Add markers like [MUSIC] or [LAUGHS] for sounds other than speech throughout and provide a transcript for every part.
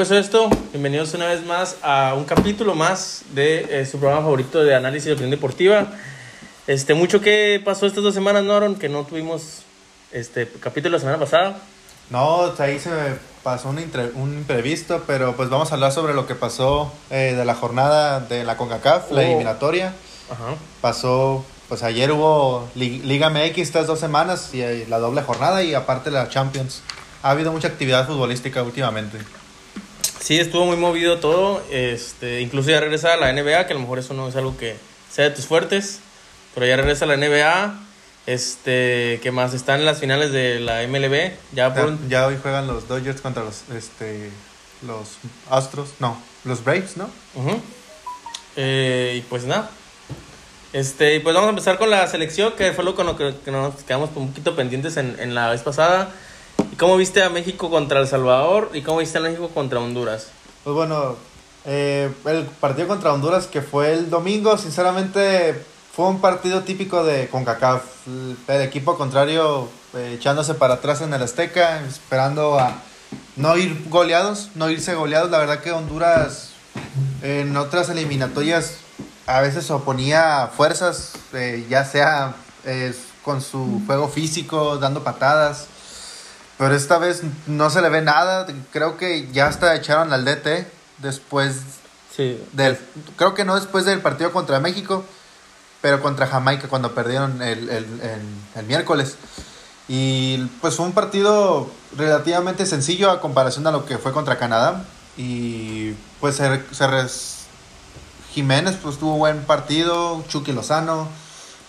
empezó esto. Bienvenidos una vez más a un capítulo más de eh, su programa favorito de análisis de opinión deportiva. Este, mucho que pasó estas dos semanas, ¿no, Aaron? Que no tuvimos este capítulo la semana pasada. No, ahí se pasó un, un imprevisto, pero pues vamos a hablar sobre lo que pasó eh, de la jornada de la CONCACAF, la Oh. eliminatoria. Ajá. Pasó, pues ayer hubo Li- Liga MX estas dos semanas y eh, la doble jornada y aparte la Champions. Ha habido mucha actividad futbolística últimamente. Sí, estuvo muy movido todo. Este, incluso ya regresa a la NBA, que a lo mejor eso no es algo que sea de tus fuertes. Pero ya regresa a la NBA. Este, que más están en las finales de la MLB. Ya por Ya, ya hoy juegan los Dodgers contra los, este, los Astros, no, los Braves, ¿no? Eh, y pues nada. Este, y pues vamos a empezar con la selección, que fue lo con lo que, que nos quedamos un poquito pendientes en, en la vez pasada. ¿Y cómo viste a México contra El Salvador? ¿Y cómo viste a México contra Honduras? Pues bueno, eh, el partido contra Honduras que fue el domingo, sinceramente fue un partido típico de CONCACAF. El, equipo contrario eh, echándose para atrás en el Azteca, esperando a no ir goleados, no irse goleados. La verdad que Honduras en otras eliminatorias a veces oponía fuerzas, eh, ya sea con su juego físico, dando patadas. Pero esta vez no se le ve nada. Creo que ya hasta echaron al DT después Sí. del. Creo que no después del partido contra México, pero contra Jamaica cuando perdieron el, el, el- el miércoles. Y pues fue un partido relativamente sencillo a comparación a lo que fue contra Canadá. Y pues se, se res- Jiménez pues tuvo buen partido, Chucky Lozano.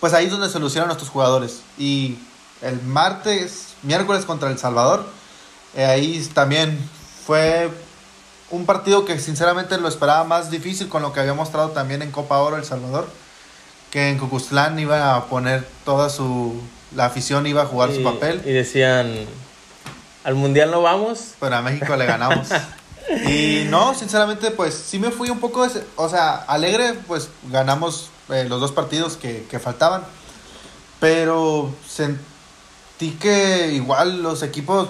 Pues ahí es donde se lucieron nuestros jugadores. Y el martes, miércoles contra El Salvador, eh, ahí también fue un partido que sinceramente lo esperaba más difícil con lo que había mostrado también en Copa Oro El Salvador. Que en Cucuzlán iba a poner toda su... La afición iba a jugar su papel. Y decían, al Mundial no vamos. Pero a México le ganamos. [LAUGHS] Y no, sinceramente, pues sí me fui un poco, o sea, alegre, pues ganamos eh, los dos partidos que, que faltaban. Pero sentí que igual los equipos,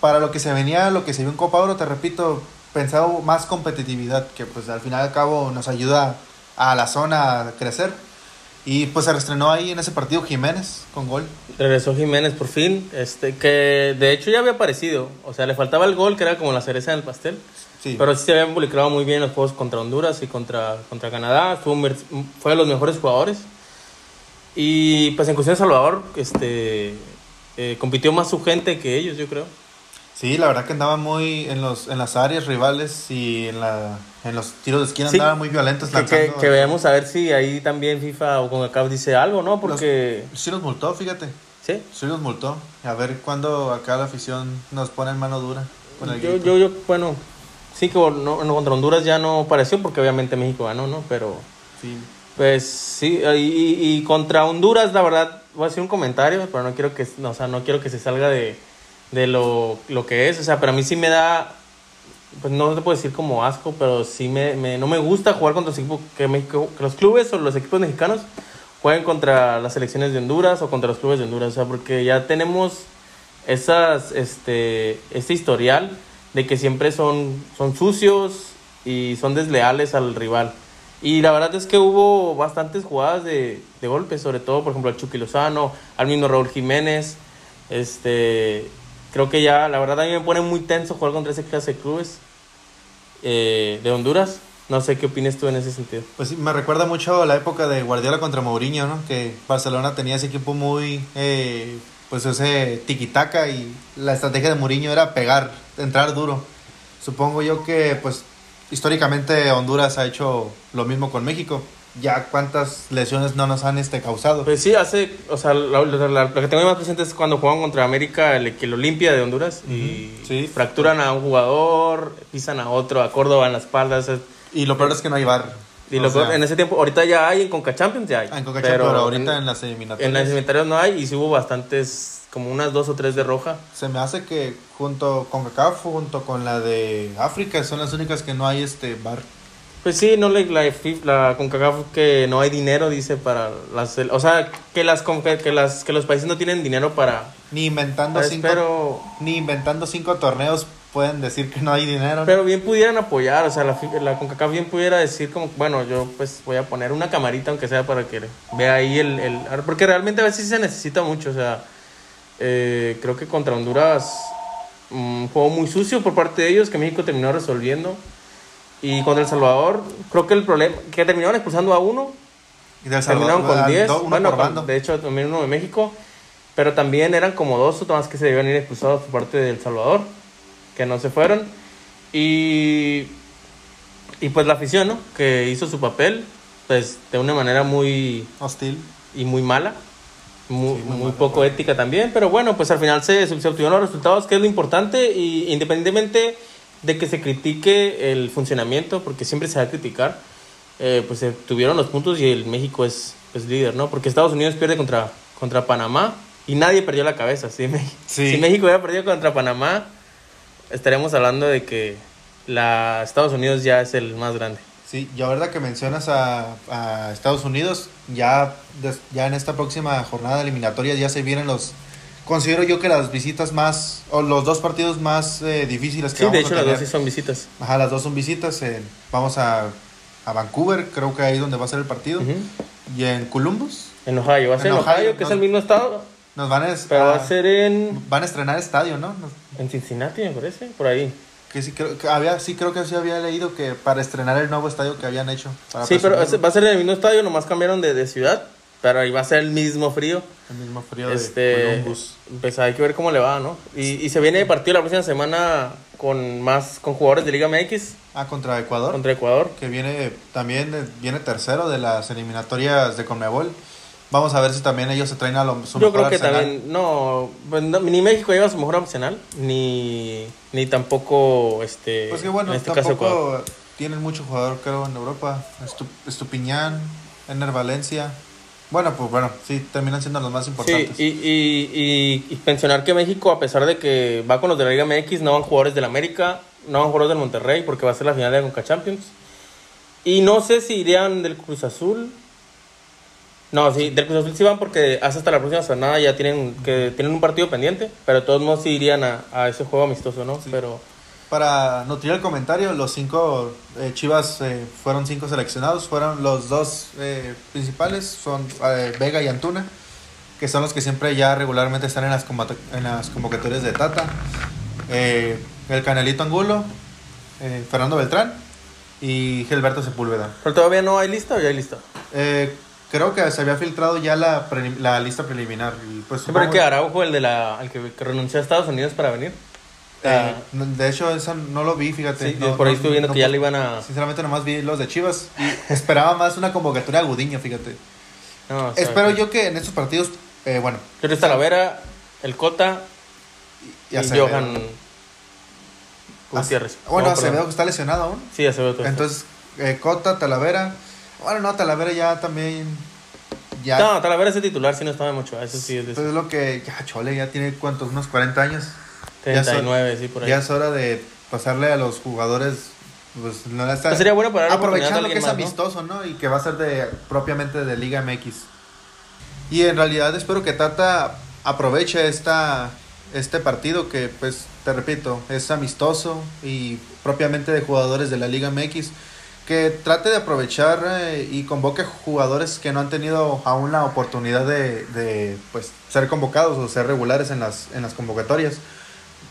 para lo que se venía, lo que se vio en Copa Oro, te repito, pensaba más competitividad, que pues al final y al cabo nos ayuda a la zona a crecer. Y pues se reestrenó ahí en ese partido Jiménez con gol. Regresó Jiménez por fin, este, que de hecho ya había aparecido. O sea, le faltaba el gol, que era como la cereza en el pastel. Sí. Pero sí se había involucrado muy bien en los juegos contra Honduras y contra, contra Canadá. Estuvo fue de los mejores jugadores. Y pues en cuestión de Salvador, este, eh, compitió más su gente que ellos, yo creo. Sí, la verdad que andaba muy en los en las áreas rivales y en la en los tiros de esquina Sí. andaban muy violentos Que, lanzando. que veamos a ver si ahí también FIFA o CONCACAF dice algo, ¿no? Porque... Sí los multó, fíjate. ¿Sí? Sí los multó. A ver cuándo acá la afición nos pone en mano dura con el Yo, yo, yo, bueno, sí que no, no, contra Honduras ya no pareció porque obviamente México ganó, ¿no? Pero... Sí. Pues sí, y- y contra Honduras, la verdad, voy a hacer un comentario, pero no quiero que, no, sea, no quiero que se salga de, de lo, lo que es. O sea, pero a mí sí me da, pues no te puedo decir como asco, pero sí me, me- no me gusta jugar contra los equipos, que, México, que los clubes o los equipos mexicanos jueguen contra las selecciones de Honduras o contra los clubes de Honduras. O sea, porque ya tenemos esas, este, este historial de que siempre son, son sucios y son desleales al rival. Y la verdad es que hubo bastantes jugadas de, de golpes, sobre todo, por ejemplo, al Chucky Lozano, al mismo Raúl Jiménez. Este, creo que ya, la verdad, a mí me pone muy tenso jugar contra ese clase de clubes eh, de Honduras. No sé qué opinas tú en ese sentido. Pues me recuerda mucho la época de Guardiola contra Mourinho, ¿no? Que Barcelona tenía ese equipo muy, eh, pues ese tiquitaca y la estrategia de Mourinho era pegar, entrar duro. Supongo yo que, pues, históricamente Honduras ha hecho lo mismo con México. Ya cuántas lesiones no nos han este, causado. Pues sí, hace, o sea, lo que tengo más presente es cuando jugaban contra América, el, que el Olimpia de Honduras, y Sí. fracturan a un jugador, pisan a otro, a Córdoba en la espalda. o sea, Y lo peor es que no hay bar. y lo peor, en ese tiempo, ahorita ya hay, en Conca Champions ya hay. En Coca pero, ahorita en, las eliminatorias. En las eliminatorias no hay, y sí hubo bastantes, como unas dos o tres de roja. Se me hace que junto con CACAF, junto con la de África, son las únicas que no hay este bar. Pues sí, no le- la, la CONCACAF que no hay dinero, dice, para las... O sea, que, las, que, las, que los países no tienen dinero para... Ni inventando para cinco, espero... ni inventando cinco torneos pueden decir que no hay dinero. Pero bien pudieran apoyar, o sea, la, la CONCACAF bien pudiera decir como, bueno, yo pues voy a poner una camarita aunque sea para que vea ahí el... el porque realmente a veces se necesita mucho, o sea, eh, creo que contra Honduras mm, un juego muy sucio por parte de ellos que México terminó resolviendo. Y contra El Salvador, creo que el problema, que terminaron expulsando a uno, y del terminaron Salvador, con ah, 10, do- uno bueno, con- de hecho también uno de México, pero también eran como dos o más que se debían ir expulsados por parte de El Salvador, que no se fueron. Y, y pues la afición, ¿no? Que hizo su papel, pues de una manera muy Hostil. y muy mala, muy, Sí, muy poco ética también, pero bueno, pues al final se, se obtuvieron los resultados, que es lo importante, y independientemente de que se critique el funcionamiento, porque siempre se va a criticar, eh, pues se tuvieron los puntos y el México es, es líder, ¿no? Porque Estados Unidos pierde contra, contra Panamá y nadie perdió la cabeza. Me- Sí. si México hubiera perdido contra Panamá, estaríamos hablando de que la Estados Unidos ya es el más grande. Sí, y ahora que mencionas a, a Estados Unidos, ya, des- ya en esta próxima jornada eliminatoria ya se vienen los... Considero yo que las visitas más, o los dos partidos más eh, difíciles que Sí, vamos de hecho a las tener. dos sí son visitas. Ajá, las dos son visitas. eh, vamos a, a Vancouver, creo que ahí es donde va a ser el partido. Ujú. Y en Columbus En Ohio, va a ser En Ohio, Ohio, que es no- el mismo estado, nos van a, es- pero va a- a ser en, van a estrenar estadio, ¿no? Nos- en Cincinnati, me parece, por ahí. Que sí creo que había, sí creo que sí había leído que para estrenar el nuevo estadio que habían hecho. para Sí, pero va a ser el mismo estadio, nomás cambiaron de, de ciudad, pero ahí va a ser el mismo frío. el mismo frío de Este, Columbus. pues hay que ver cómo le va, ¿no? Y, y se viene partido la próxima semana con más, con jugadores de Liga MX Ah, contra Ecuador. contra Ecuador. que viene también eh, viene tercero de las eliminatorias de Conmebol. Vamos a ver si también ellos se traen a lo, su Yo mejor creo que arsenal. también, no, pues, no, ni México lleva su mejor opcional, ni, ni tampoco, este, Pues que bueno, en este caso Ecuador. tampoco tienen mucho jugador creo en Europa. Estu- Estupiñán, Ener Valencia. Bueno, pues bueno, sí, terminan siendo los más Sí, importantes. y, y, y, y mencionar que México, a pesar de que va con los de la Liga MX, no van jugadores del América, no van jugadores del Monterrey, porque va a ser la final de la Conca Champions. Y no sé si irían del Cruz Azul. No, sí, del Cruz Azul sí van porque hasta la próxima semana ya tienen que tienen un partido pendiente, pero todos modos sí irían a, a ese juego amistoso, ¿no? Sí. Pero Para nutrir el comentario, los cinco eh, Chivas eh, fueron cinco seleccionados. Fueron los dos eh, principales, son eh, Vega y Antuna, que son los que siempre ya regularmente están en las, en las convocatorias de Tata. El Canelito Angulo, Fernando Beltrán y Gilberto Sepúlveda. pero todavía no hay lista o ya hay lista. Creo que se había filtrado ya la, la lista preliminar. Y pues Siempre supongo- que Araujo, el de la el que, que renunció a Estados Unidos para venir. eh, no- de hecho, eso no lo vi, fíjate. Sí, No- por ahí no- estuve viendo no que ya le iban a Sinceramente nomás vi los de Chivas y esperaba más una convocatoria a Gudiño, fíjate. Espero yo que en estos partidos, eh, bueno, Jorge Talavera, el Cota y y, Acevedo. Johan Gutiérrez. Ah, Bueno, No, Acevedo que está lesionado aún. Sí, Acevedo. Entonces, eh, Cota, Talavera. Bueno, no, Talavera ya también. Ya. No, Talavera es el titular, si no estaba mucho. Eso sí es de pues es lo que. Ya, Chole, ya tiene cuántos, unos 40 años. ya son- 39, sí, por ahí. Ya es hora de pasarle a los jugadores. Pues no la está. Pues sería bueno para aprovechando que es más, ¿no? amistoso, ¿no? Y que va a ser de propiamente de Liga MX. Y en realidad espero que Tata aproveche esta este partido que pues te repito, es amistoso y propiamente de jugadores de la Liga MX que trate de aprovechar eh, y convoque jugadores que no han tenido aún la oportunidad de, de, pues ser convocados o ser regulares en las en las convocatorias.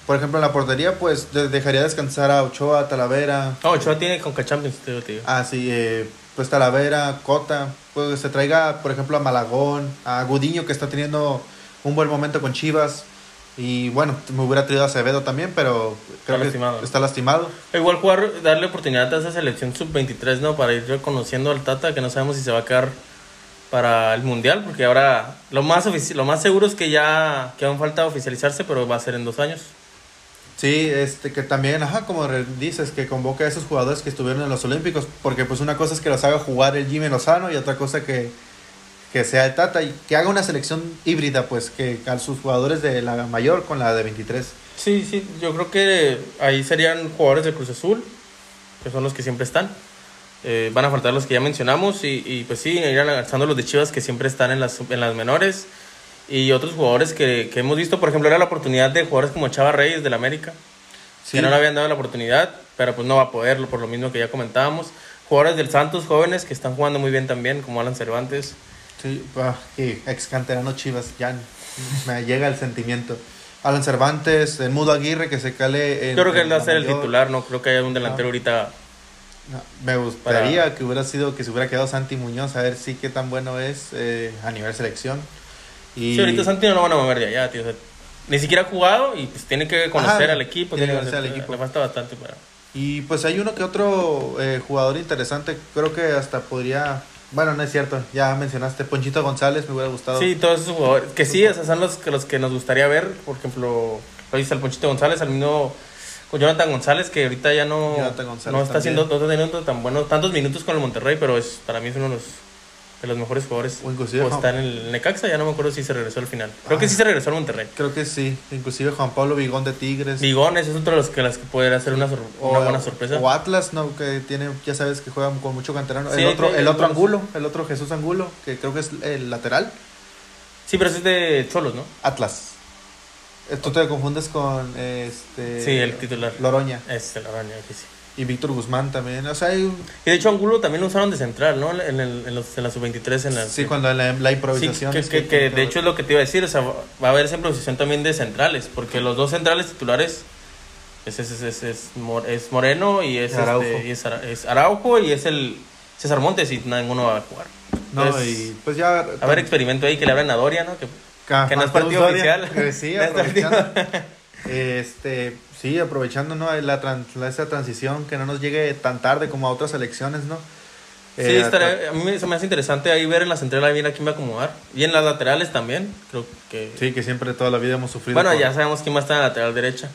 Por ejemplo, en la portería pues de- dejaría descansar a Ochoa, Talavera, No, Ochoa tiene Conca Champions, te digo. Ah, sí, eh, pues Talavera, Cota, pues se traiga, por ejemplo, a Malagón, a Gudiño, que está teniendo un buen momento con Chivas. Y bueno, me hubiera traído a Acevedo también, pero creo que lastimado, está lastimado. Igual jugar, darle oportunidad a esa selección sub-23, ¿no? Para ir reconociendo al Tata, que no sabemos si se va a quedar para el Mundial, porque ahora lo más, lo más seguro es que ya que aún falta oficializarse, pero va a ser en dos años. Sí, este que también, ajá, como dices, que convoque a esos jugadores que estuvieron en los Olímpicos, porque pues una cosa es que los haga jugar el Jimmy Lozano y otra cosa que, que sea el Tata y que haga una selección híbrida, pues que a sus jugadores de la mayor con la de 23. Sí, sí, yo creo que ahí serían jugadores de Cruz Azul, que son los que siempre están. Eh, van a faltar los que ya mencionamos y, y pues sí, irán alzando los de Chivas que siempre están en las, en las menores. Y otros jugadores que, que hemos visto, por ejemplo, era la oportunidad de jugadores como Chava Reyes del América. Sí. que no le habían dado la oportunidad, pero pues no va a poderlo, por lo mismo que ya comentábamos. Jugadores del Santos jóvenes que están jugando muy bien también, como Alan Cervantes. Sí, ah, y ex canterano Chivas, ya me llega el sentimiento. Alan Cervantes, el Mudo Aguirre que se cale en. Yo creo que él va a ser el titular, no creo que haya un delantero Ah. ahorita. No, Me gustaría que hubiera sido que se hubiera quedado Santi Muñoz a ver sí qué tan bueno es eh, a nivel selección. Y Sí, ahorita Santi no lo van a mover de allá, tío. o sea, ni siquiera ha jugado y pues tiene que conocer Ajá, al equipo. tiene que Tiene que conocer al equipo. Le falta bastante para. Y pues hay uno que otro eh, jugador interesante, creo que hasta podría, bueno, no es cierto, ya mencionaste Ponchito González, me hubiera gustado. Sí, todos esos jugadores. Que sí, o sea, son los que, los que nos gustaría ver. Por ejemplo, lo dice el Ponchito González, al mismo con Jonathan González, que ahorita ya no, no está también. haciendo no está teniendo tan buenos, tantos minutos con el Monterrey, pero es para mí es uno de los, de los mejores jugadores. O inclusive O Juan- está en el Necaxa, ya no me acuerdo si se regresó al final. Creo que Ah. sí se regresó al Monterrey. Creo que sí, inclusive Juan Pablo Vigón de Tigres. Bigones es otro de los que las que puede hacer una, una buena sorpresa. O Atlas, no, que tiene, ya sabes que juegan con mucho canterano. Sí, el otro, el otro. Angulo, el otro Jesús Angulo, que creo que es el lateral. Sí, pero ese es de Cholos, ¿no? Atlas. Eh, Tú te confundes con este Sí, el titular. Loroña Es el araña, que sí. Y Víctor Guzmán también. O sea, hay Y de hecho Angulo también lo usaron de central, ¿no? En, el, en, los, en la sub-23 en la... sí, cuando la, la Sí, improvisación. que, es que- que de hecho es lo que te iba a decir, o sea, va a haber esa improvisación también de centrales, porque los dos centrales titulares es, es, es, es, es Mor- es Moreno y es, Araujo. este, y es, Ara- es Araujo y es el César Montes y ninguno va a jugar. No, Entonces, y pues ya. A ver, experimento ahí que le abran a Doria, ¿no? Que, que no es partido Doria, oficial. que sí, [LAUGHS] No es partido. este, sí, aprovechando ¿no? la, tran- la- esa transición que no nos llegue tan tarde como a otras elecciones, ¿no? Sí, Eh, estaré- a mí me- se me hace interesante ahí ver en la central bien a quién va a acomodar. Y en las laterales también, creo que... Sí, que siempre toda la vida hemos sufrido. bueno, por- ya sabemos quién va a estar en la lateral derecha.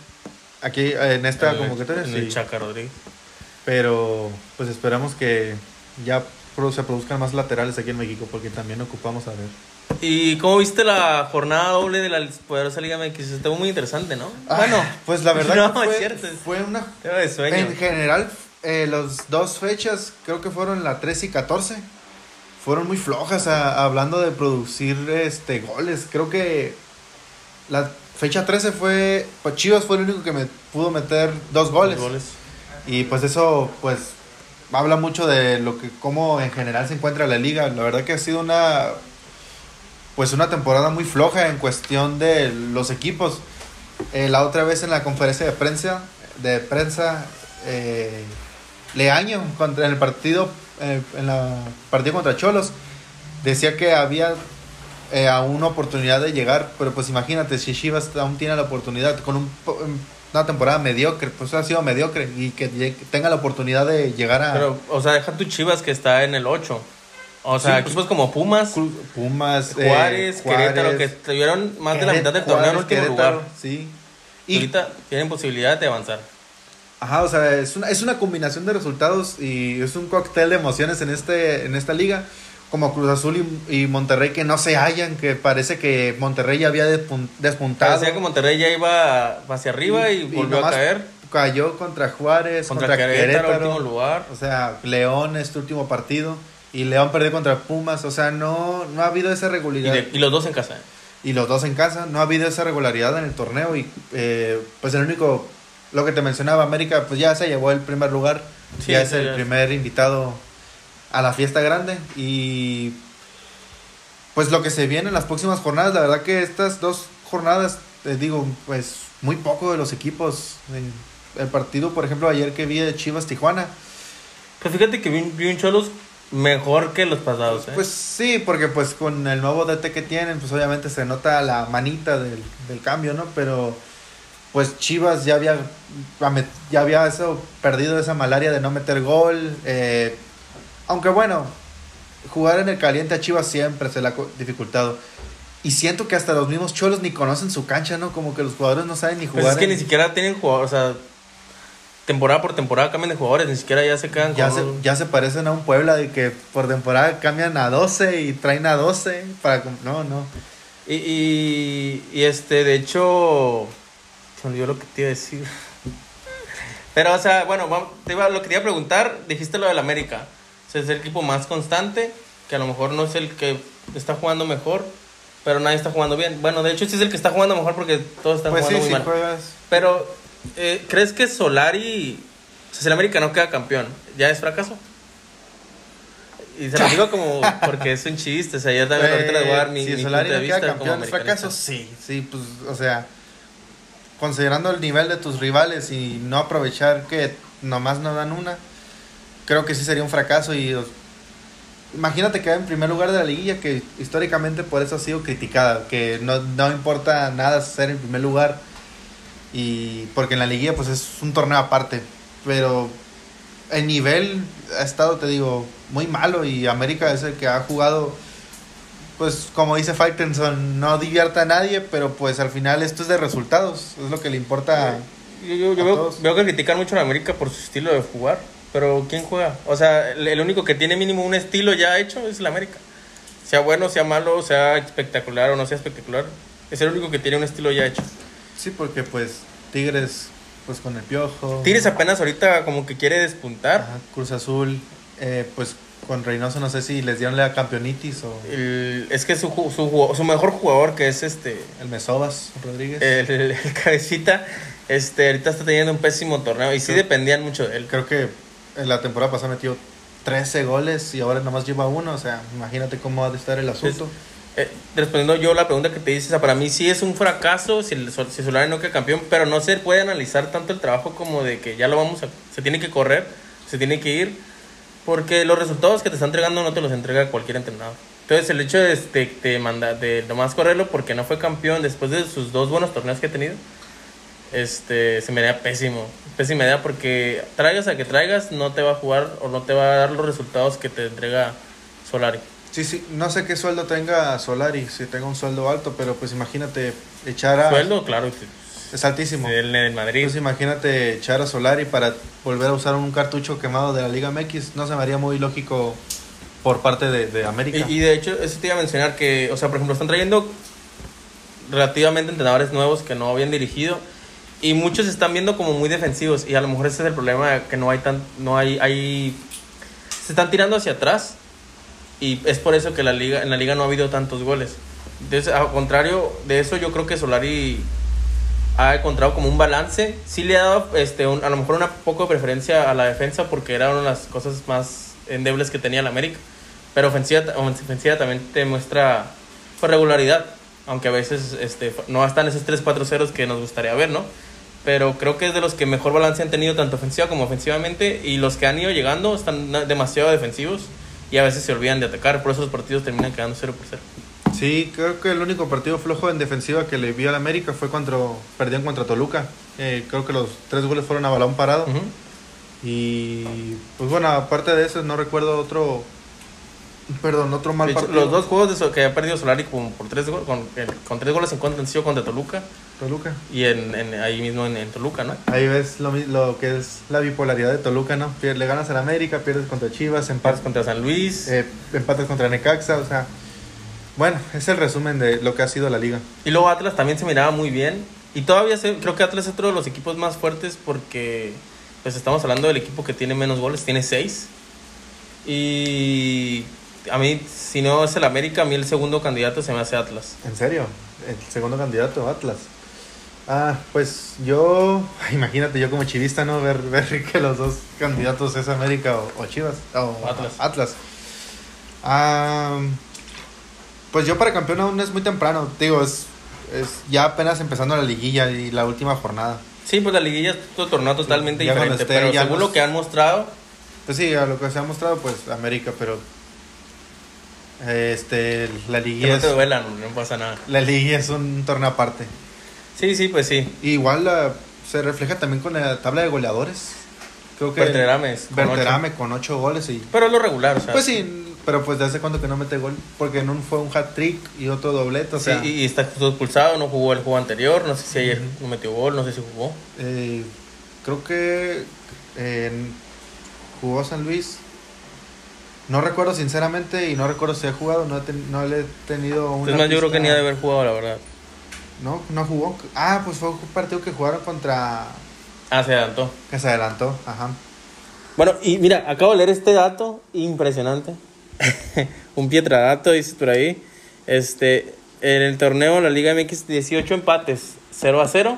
Aquí eh, en esta El- convocatoria, en sí. el Chaca Rodríguez. Pero pues esperamos que ya se produzcan más laterales aquí en México porque también ocupamos a ver. ¿Y cómo viste la jornada doble de la poderosa Liga MX? Estuvo muy interesante, ¿no? Bueno, pues la verdad [LAUGHS] no, que fue, es cierto. fue una... Tema de sueño. En general, eh, las dos fechas, creo que fueron la 13 y 14, fueron muy flojas a- hablando de producir este goles. Creo que la fecha 13 fue, pues Chivas fue el único que me pudo meter dos goles. Goles. Y pues eso, pues, habla mucho de lo que, cómo en general se encuentra la liga. La verdad que ha sido una, pues una temporada muy floja en cuestión de los equipos. Eh, la otra vez en la conferencia de prensa, de prensa, eh, Leaño, contra, en el partido, eh, en la partido contra Cholos, decía que había eh, aún una oportunidad de llegar, pero pues imagínate, si Chivas aún tiene la oportunidad con un una temporada mediocre, pues ha sido mediocre y que tenga la oportunidad de llegar a Pero, o sea, deja tu Chivas que está en el 8. O sea, Sí, pues, equipos como Pumas, Pumas, eh, Juárez, Querétaro, que Juárez, tuvieron más de la mitad del torneo en Juárez, último Querétaro, lugar. Sí. Y Y, ahorita tienen posibilidad de avanzar. ajá, o sea, es una, es una combinación de resultados y es un cóctel de emociones en, este, en esta liga. Como Cruz Azul y, y Monterrey que no se hallan, que parece que Monterrey ya había despun- despuntado. Parecía que Monterrey ya iba hacia arriba y, volvió a nomás caer. Cayó contra Juárez, Contra, contra, Querétaro, Querétaro. último lugar. O sea, León este último partido. Y León perdió contra Pumas. O sea, no, no ha habido esa Y, regularidad. de- y los dos en casa. y los dos en casa. No ha habido esa regularidad en el torneo y eh, pues el único, lo que te mencionaba, América pues ya se llevó el primer lugar, Sí, ya es el ya. primer invitado a la fiesta grande y pues lo que se viene en las próximas jornadas, la verdad que estas dos jornadas, te digo, pues muy poco de los equipos. eh, El partido, por ejemplo, ayer que vi de Chivas Tijuana, Pues fíjate que vi, vi un Cholos mejor que los pasados. ¿eh? Pues sí, porque pues con el nuevo DT que tienen, pues obviamente se nota la manita del, del cambio, ¿no? Pero pues Chivas ya había ya había eso perdido esa malaria de no meter gol. eh, aunque bueno, jugar en el caliente a Chivas siempre se le ha dificultado. Y siento que hasta los mismos cholos ni conocen su cancha, ¿no? Como que los jugadores no saben ni Pues jugar. es que en- ni siquiera tienen jugadores, o sea, temporada por temporada cambian de jugadores, ni siquiera ya se quedan ya con se, ya se parecen a un Puebla de que por temporada cambian a 12 y traen a 12 para... No, no. Y, y, y, este, de hecho, se olvidó lo que te iba a decir. [LAUGHS] Pero, o sea, bueno, te iba, lo que te iba a preguntar, dijiste lo del América. O sea, es el equipo más constante, que a lo mejor no es el que está jugando mejor, pero nadie está jugando bien. Bueno, de hecho, sí es el que está jugando mejor porque todos están Pues sí, jugando muy si mal. juegas... Pero eh, ¿crees que Solari, o sea, si el América no queda campeón, ya es fracaso? Y se lo digo como [LAUGHS] porque es un chiste, o sea, ya también ahorita les voy a dar mi, si mi Solari punto no queda vista campeón, ¿es fracaso? Sí, sí, pues, o sea, considerando el nivel de tus rivales y no aprovechar que nomás no dan una, creo que sí sería un fracaso y imagínate quedar en primer lugar de la liguilla que históricamente por eso ha sido criticada, que no, no importa nada ser en primer lugar y porque en la liguilla pues es un torneo aparte, pero el nivel ha estado, te digo, muy malo y América es el que ha jugado, pues como dice Faitelson, no divierte a nadie, pero pues al final esto es de resultados, es lo que le importa. Yo, yo- yo A veo, todos. veo que critican mucho a América por su estilo de jugar, pero ¿quién juega? O sea, el, el único que tiene mínimo un estilo ya hecho es la América. Sea bueno, sea malo, sea espectacular o no sea espectacular, es el único que tiene un estilo ya hecho. Sí, porque pues Tigres, pues con el piojo. Tigres apenas ahorita como que quiere despuntar. Ajá, Cruz Azul, eh, pues con Reynoso no sé si les dieron la campeonitis o El- es que su, su, su mejor jugador, que es este el Mesobas Rodríguez. el, el [LAUGHS] cabecita, este ahorita está teniendo un pésimo torneo y sí Sí. dependían mucho de él. Creo que en la temporada pasada metió 13 goles y ahora nomás lleva uno, o sea, imagínate cómo ha de estar el asunto. Eh, respondiendo yo la pregunta que te dices, o sea, para mí sí es un fracaso si, el, si Solari no queda campeón, pero no se puede analizar tanto el trabajo como de que ya lo vamos a... Se tiene que correr, se tiene que ir, porque los resultados que te está entregando no te los entrega cualquier entrenador. Entonces el hecho de, de, de, manda- de nomás correrlo porque no fue campeón después de sus dos buenos torneos que ha tenido, este, se me haría pésimo. Pésima idea porque traigas a que traigas, no te va a jugar o no te va a dar los resultados que te entrega Solari. Sí, sí, no sé qué sueldo tenga Solari, si tenga un sueldo alto, pero pues imagínate echar a... Sueldo, claro, Es altísimo. el Madrid. Entonces imagínate echar a Solari para volver a usar un cartucho quemado de la Liga MX, no se me haría muy lógico por parte de, de América. Y, y de hecho, eso te iba a mencionar que, o sea, por ejemplo, están trayendo relativamente entrenadores nuevos que no habían dirigido y muchos se están viendo como muy defensivos y a lo mejor ese es el problema que no hay tan no hay hay se están tirando hacia atrás y es por eso que la liga en la liga no ha habido tantos goles. Entonces, al contrario de eso, yo creo que Solari ha encontrado como un balance. Sí le ha dado este, un- a lo mejor una poco de preferencia a la defensa porque era una de las cosas más endebles que tenía el América. Pero ofensiva, ofensiva también te muestra pues, regularidad. Aunque a veces este, no están esos 3-4 ceros que nos gustaría ver, ¿no? Pero creo que es de los que mejor balance han tenido tanto ofensiva como ofensivamente. Y los que han ido llegando están demasiado defensivos y a veces se olvidan de atacar. Por eso los partidos terminan quedando 0 por 0. Sí, creo que el único partido flojo en defensiva que le vi al América fue cuando perdieron contra Toluca. Eh, creo que los tres goles fueron a balón parado. Y pues bueno, aparte de eso, no recuerdo otro. Perdón, otro mal partido. los dos juegos de que ha perdido Solari con, por tres, con, tres goles en contra han sido contra Toluca Toluca. y en, en- ahí mismo en, en Toluca, ¿no? Ahí ves lo, lo que es la bipolaridad de Toluca, ¿no? Le ganas al América, pierdes contra Chivas, Empates empatas, contra San Luis. eh, empatas contra Necaxa, o sea. Bueno, es el resumen de lo que ha sido la liga. Y luego Atlas también se miraba muy bien. Y todavía se- creo que Atlas es otro de los equipos más fuertes porque pues estamos hablando del equipo que tiene menos goles, tiene seis. Y a mí, si no es el América, a mí el segundo candidato se me hace Atlas. ¿En serio? El segundo candidato, Atlas. Ah, pues yo, [LAUGHS] imagínate yo como chivista, ¿no? Ver, ver que los dos candidatos es América o, o Chivas. O Atlas. Atlas. Ah, pues yo para campeón aún es muy temprano. Digo, es, es ya apenas empezando la liguilla y la última jornada. Sí, pues la liguilla es otro torneo totalmente Ya diferente, esté, pero según nos- lo que han mostrado, Pues sí, a lo que se ha mostrado, pues América, pero este la que liguilla no te es, duelan, no pasa nada. la liguilla es un torneo aparte. Sí, sí, pues sí. Igual la- se refleja también con la tabla de goleadores. Creo que Berterames, con Berterame con ocho goles y Pero es lo regular, o sea. pues sí, pero pues de hace cuánto que no mete gol, porque en un fue un hat trick y otro doblete, o Sí, sea, y, y está expulsado, no jugó el juego anterior, no sé si ayer no metió gol, no sé si jugó. eh, creo que eh, jugó San Luis. No recuerdo sinceramente y no recuerdo si ha jugado, no, he ten- no le he tenido una Es más, yo creo que ni ha de haber jugado, la verdad. No, no jugó. Ah, pues fue un partido que jugaron contra Ah, se adelantó. que se adelantó, ajá. Bueno, y mira, acabo de leer este dato impresionante. [LAUGHS] Un pietradato, dices por ahí. Este, en el torneo, la Liga MX, 18 empates, 0 a 0.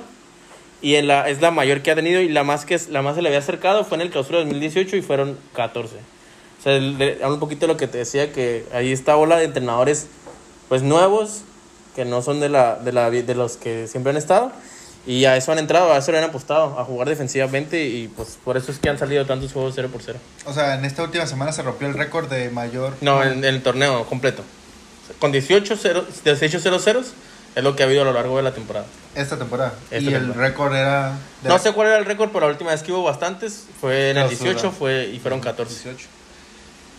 Y en la, es la mayor que ha tenido y la más que la más se le había acercado fue en el clausura 2018 y fueron 14. O sea, el- habla un poquito de lo que te decía, que ahí está ola de entrenadores pues nuevos, que no son de, la, de, la, de los que siempre han estado. Y a eso han entrado, a eso le han apostado, a jugar defensivamente y pues por eso es que han salido tantos juegos 0 por 0. O sea, en esta última semana se rompió el récord de mayor. No, en, en el torneo completo. Con 18 0, 18 0 ceros es lo que ha habido a lo largo de la temporada. Esta temporada. Esta y el temporada. récord era. de No sé cuál era el récord, pero la última vez que hubo bastantes fue en el Clausura. 18 fue, y fueron 14. 18.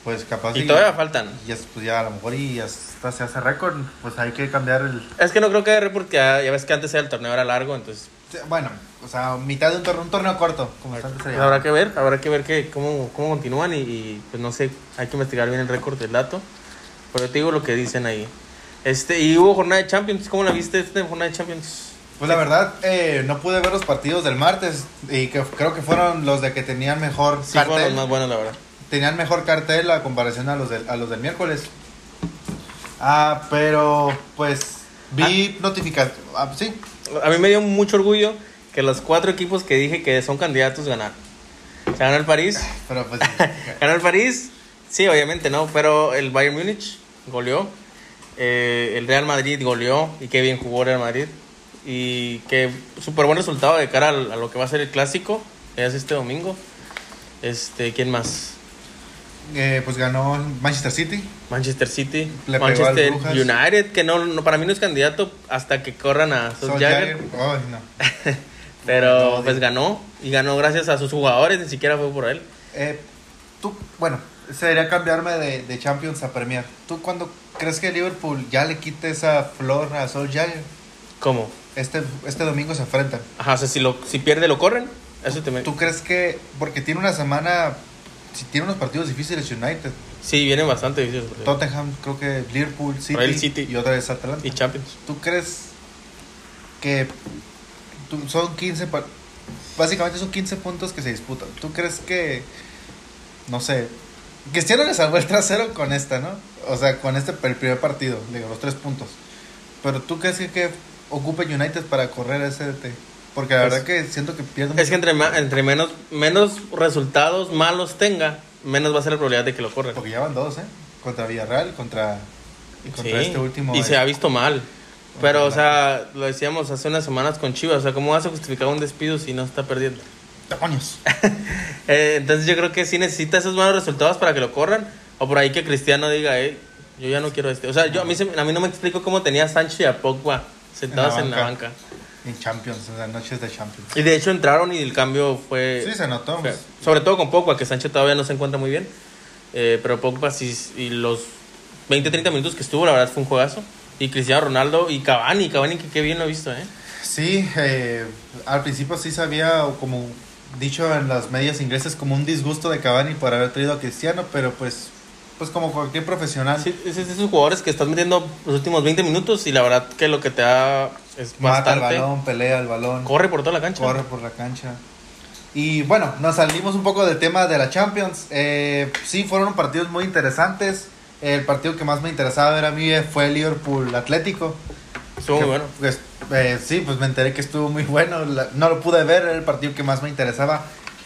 Pues capaz. Y todavía faltan. Y es, pues ya a lo mejor y hasta se hace récord. Pues hay que cambiar el. Es que no creo que haya porque ya, ya ves que antes el torneo era largo, entonces Bueno, o sea, mitad de un torneo, un torneo corto. Como antes se pues, llamaba. habrá que ver, habrá que ver que, cómo, cómo continúan y, y, pues no sé, hay que investigar bien el récord del dato. Pero te digo lo que dicen ahí. Este, y hubo jornada de Champions, ¿cómo la viste esta jornada de Champions? Pues la verdad, eh, no pude ver los partidos del martes. Y que creo que fueron los de que tenían mejor Sí, fueron los cartel. más buenos, la verdad. Tenían mejor cartel a comparación a los del, a los del miércoles. Ah, pero pues vi notificación. Ah, sí, A mí me dio mucho orgullo que los cuatro equipos que dije que son candidatos ganaron. Se ganó el París, pero pues. [LAUGHS] ganó el París, sí, obviamente, ¿no? Pero el Bayern Múnich goleó, eh, el Real Madrid goleó y qué bien jugó Real Madrid. Y que súper buen resultado de cara al- a, lo que va a ser el clásico, que es este domingo. Este, ¿quién más? Eh, pues ganó Manchester City. Manchester City, Le Manchester. United, que no, no, para mí no es candidato hasta que corran a no. [LAUGHS] Pero No, pues ganó y ganó gracias a sus jugadores, ni siquiera fue por él. Eh, tú, bueno, sería cambiarme de, de Champions a Premier. ¿Tú cuándo crees que Liverpool ya le quite esa flor a Solskjaer? ¿Cómo? Este, este domingo se enfrentan. Ajá, o sea, si, lo, si pierde lo corren. Eso me... ¿Tú crees que, porque tiene una semana, si tiene unos partidos difíciles United, Sí, vienen bastante difíciles. Tottenham, creo que Liverpool, City, y otra vez Atlanta. Y Champions. ¿Tú crees que tú- son 15, pa- básicamente son 15 puntos que se disputan? ¿Tú crees que, no sé, Cristiano le salvó el trasero con esta, ¿no? O sea, con este el primer partido, digo, los tres puntos. Pero ¿tú crees que, que ocupe United para correr ese DT? Porque la Pues- verdad que siento que pierde Es que entre, entre menos, menos resultados malos tenga, menos va a ser la probabilidad de que lo corran. Porque ya van dos, ¿eh? Contra Villarreal, contra, y contra Sí, este último. y eh, se ha visto mal. Pero, o sea, lo decíamos hace unas semanas con Chivas. O sea, ¿cómo vas a justificar un despido si no está perdiendo? ¡Demonios! [LAUGHS] Eh, entonces yo creo que sí necesita esos buenos resultados para que lo corran. O por ahí que Cristiano diga, eh, yo ya no quiero este. O sea, yo, a, mí se- a mí no me explico cómo tenía a Sánchez y a Pogba sentados en la, banca. banca. En Champions, en las noches de Champions. Y de hecho entraron y el cambio fue... Sí, se notó. fue- sobre todo con Pogba, que Sánchez todavía no se encuentra muy bien. Eh, pero Pogba sí, y los 20, 30 minutos que estuvo, la verdad fue un juegazo. Y Cristiano Ronaldo y Cavani, Cavani que qué bien lo he visto, ¿eh? Sí, eh, al principio sí se había como dicho en las medias ingleses como un disgusto de Cavani por haber traído a Cristiano, pero pues pues como cualquier profesional Sí, es de esos jugadores que estás metiendo los últimos 20 minutos y la verdad que lo que te da es mata el balón, pelea el balón, Corre por toda la cancha. corre por la cancha. Y bueno, nos salimos un poco del tema de la Champions. Eh, sí, fueron partidos muy interesantes. El partido que más me interesaba ver a mí fue el Liverpool Atlético. Estuvo muy Que, bueno. pues, eh, sí, pues me enteré que estuvo muy bueno. La- no lo pude ver, era el partido que más me interesaba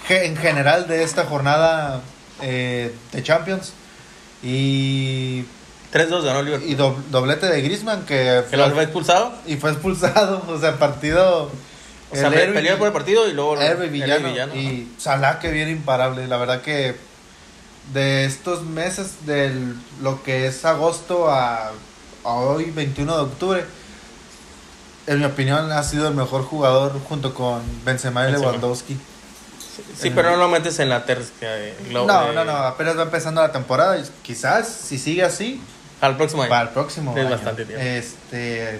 en general de esta jornada eh, de Champions. Y, 3-2 ganó el Liverpool. y do- doblete de Griezmann que Que lo fue expulsado. y fue expulsado. [LAUGHS] O sea, partido. O sea, el pe- héroe- pelear por el partido y luego... el villano, villano. Y Salah que viene imparable. La verdad que de estos meses, del lo que es agosto a, a hoy, 21 de octubre, en mi opinión ha sido el mejor jugador junto con Benzema y. Lewandowski. Sí, pero no lo metes en la tercia de Globo. No, de- no, no, apenas va empezando la temporada. y Quizás si sigue así, Al próximo año. para el próximo Es año. bastante tiempo. Este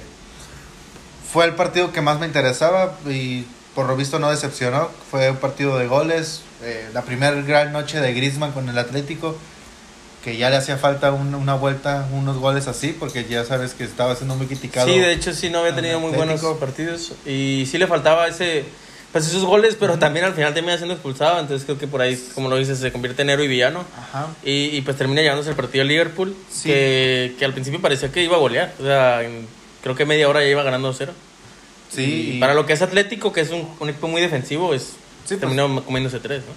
fue el partido que más me interesaba y por lo visto no decepcionó. Fue un partido de goles. eh, la primera gran noche de Griezmann con el Atlético. Que ya le hacía falta un- una vuelta, unos goles así, porque ya sabes que estaba siendo muy criticado. Sí, de hecho sí no había tenido muy buenos partidos y sí le faltaba ese pues esos goles, pero también al final termina siendo expulsado, entonces creo que por ahí, como lo dices, se convierte en héroe y villano Ajá. y, y, pues termina llevándose el partido Liverpool, Sí. que, que al principio parecía que iba a golear, o sea, en- creo que media hora ya iba ganando 0. Sí, Y y- para lo que es Atlético, que es un, un equipo muy defensivo, es Sí, pues. terminó comiéndose tres, ¿no?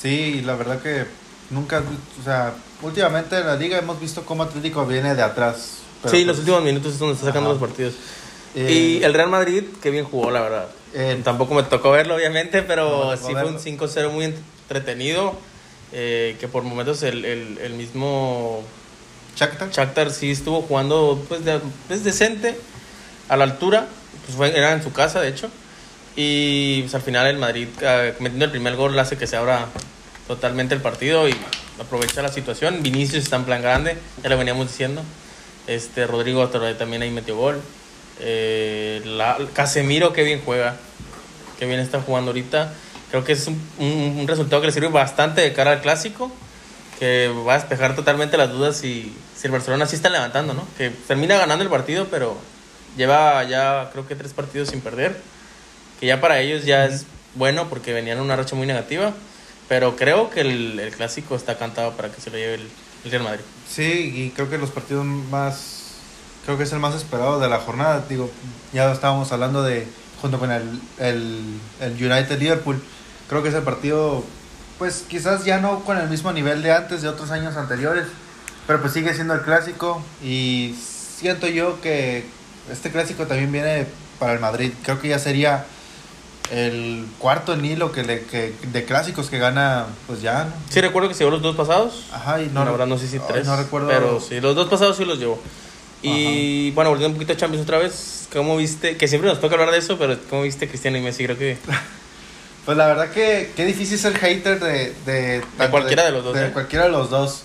Sí, la verdad que nunca, o sea, últimamente en la liga hemos visto cómo Atlético viene de atrás. pero sí, pues, los últimos minutos es donde está sacando Ajá. los partidos. eh, y el Real Madrid, que bien jugó, la verdad. Eh, Tampoco me tocó verlo, obviamente, pero sí fue un verlo. 5-0 muy entretenido. eh, que por momentos el, el, el mismo Shakhtar. Shakhtar sí estuvo jugando pues, de- pues, decente, a la altura. Pues fue, era en su casa, de hecho. Y pues, al final el Madrid, eh, metiendo el primer gol, hace que se abra totalmente el partido y aprovecha la situación. Vinicius está en plan grande, ya lo veníamos diciendo. Este, Rodrigo también ahí metió gol. Eh, la- Casemiro, que bien juega, que bien está jugando ahorita. Creo que es un, un- resultado que le sirve bastante de cara al clásico, que va a despejar totalmente las dudas si, si el Barcelona sí está levantando, ¿no? Que termina ganando el partido, pero lleva ya creo que tres partidos sin perder, que ya para ellos ya es bueno porque venían en una racha muy negativa, pero creo que el, el clásico está cantado para que se lo lleve el, el Real Madrid. Sí, y creo que los partidos más, creo que es el más esperado de la jornada. Digo, ya estábamos hablando de, junto con el, el, el United Liverpool, creo que es el partido, pues quizás ya no con el mismo nivel de antes, de otros años anteriores, pero pues sigue siendo el clásico y siento yo que este clásico también viene para el Madrid. Creo que ya sería el cuarto en hilo que le, que, de clásicos que gana, pues ya, ¿no? Sí recuerdo que se llevó los dos pasados, Ajá, y no, verdad no sé si tres, no recuerdo. pero sí, los dos pasados sí los llevó. Y bueno, volviendo un poquito a Champions otra vez, ¿cómo viste? Que siempre nos toca hablar de eso, pero ¿cómo viste Cristiano y Messi? Creo que [LAUGHS] Pues la verdad que qué difícil ser hater de, de, tanto cualquiera de los dos, De ¿eh? cualquiera de los dos.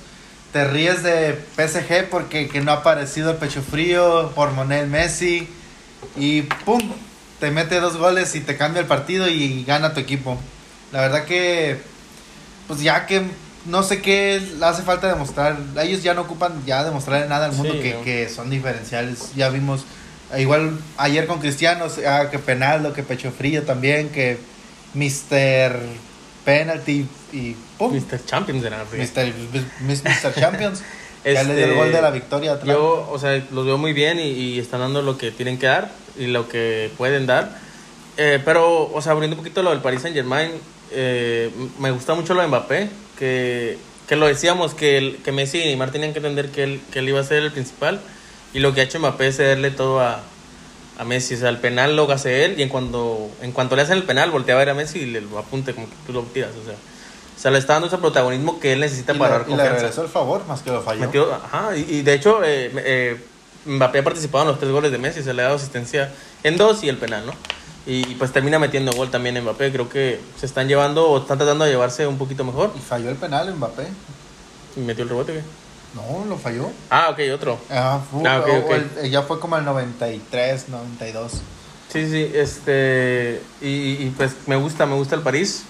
Te ríes de PSG porque que no ha aparecido el pecho frío, hormonel Messi y ¡pum! Te mete dos goles y te cambia el partido y gana tu equipo. La verdad que pues ya que no sé qué hace falta demostrar. Ellos ya no ocupan ya demostrar nada al mundo Sí, que, no. que son diferenciales. Ya vimos eh, igual ayer con Cristianos, ah, que penaldo, que pecho frío también, que Mr. Penalty y ¡pum! Mr. Champions. Mr. Mr. Champions. [LAUGHS] Ya le dio el Este, gol de la victoria atrás. Yo, o sea, los veo muy bien y, y están dando lo que tienen que dar y lo que pueden dar. Eh, pero, o sea, abriendo un poquito lo del Paris Saint Germain, me gusta mucho lo de Mbappé, que, que lo decíamos, que, el- que Messi y Neymar tenían que entender que él, que él iba a ser el principal. Y lo que ha hecho Mbappé es cederle todo a, a Messi. O sea, el penal lo hace él y en cuanto, en cuanto le hacen el penal, voltea a ver a Messi y le lo apunte como que tú lo tiras. O sea, o sea, le está dando ese protagonismo que él necesita y, para le, dar y le confianza. regresó el favor, más que lo falló. Metió- ajá, y, y de hecho, eh, eh, Mbappé ha participado en los tres goles de Messi, se le ha dado asistencia en dos y el penal, ¿no? Y, pues termina metiendo gol también Mbappé. Creo que se están llevando o están tratando de llevarse un poquito mejor. Y falló el penal Mbappé. Y metió el rebote, ¿qué? No, lo falló. Ah, ok, otro. Ah, fue- Ah, ok, o- ok. o el- ya fue como el 93, 92. Sí, sí, este. Y, y, pues me gusta, me gusta el París,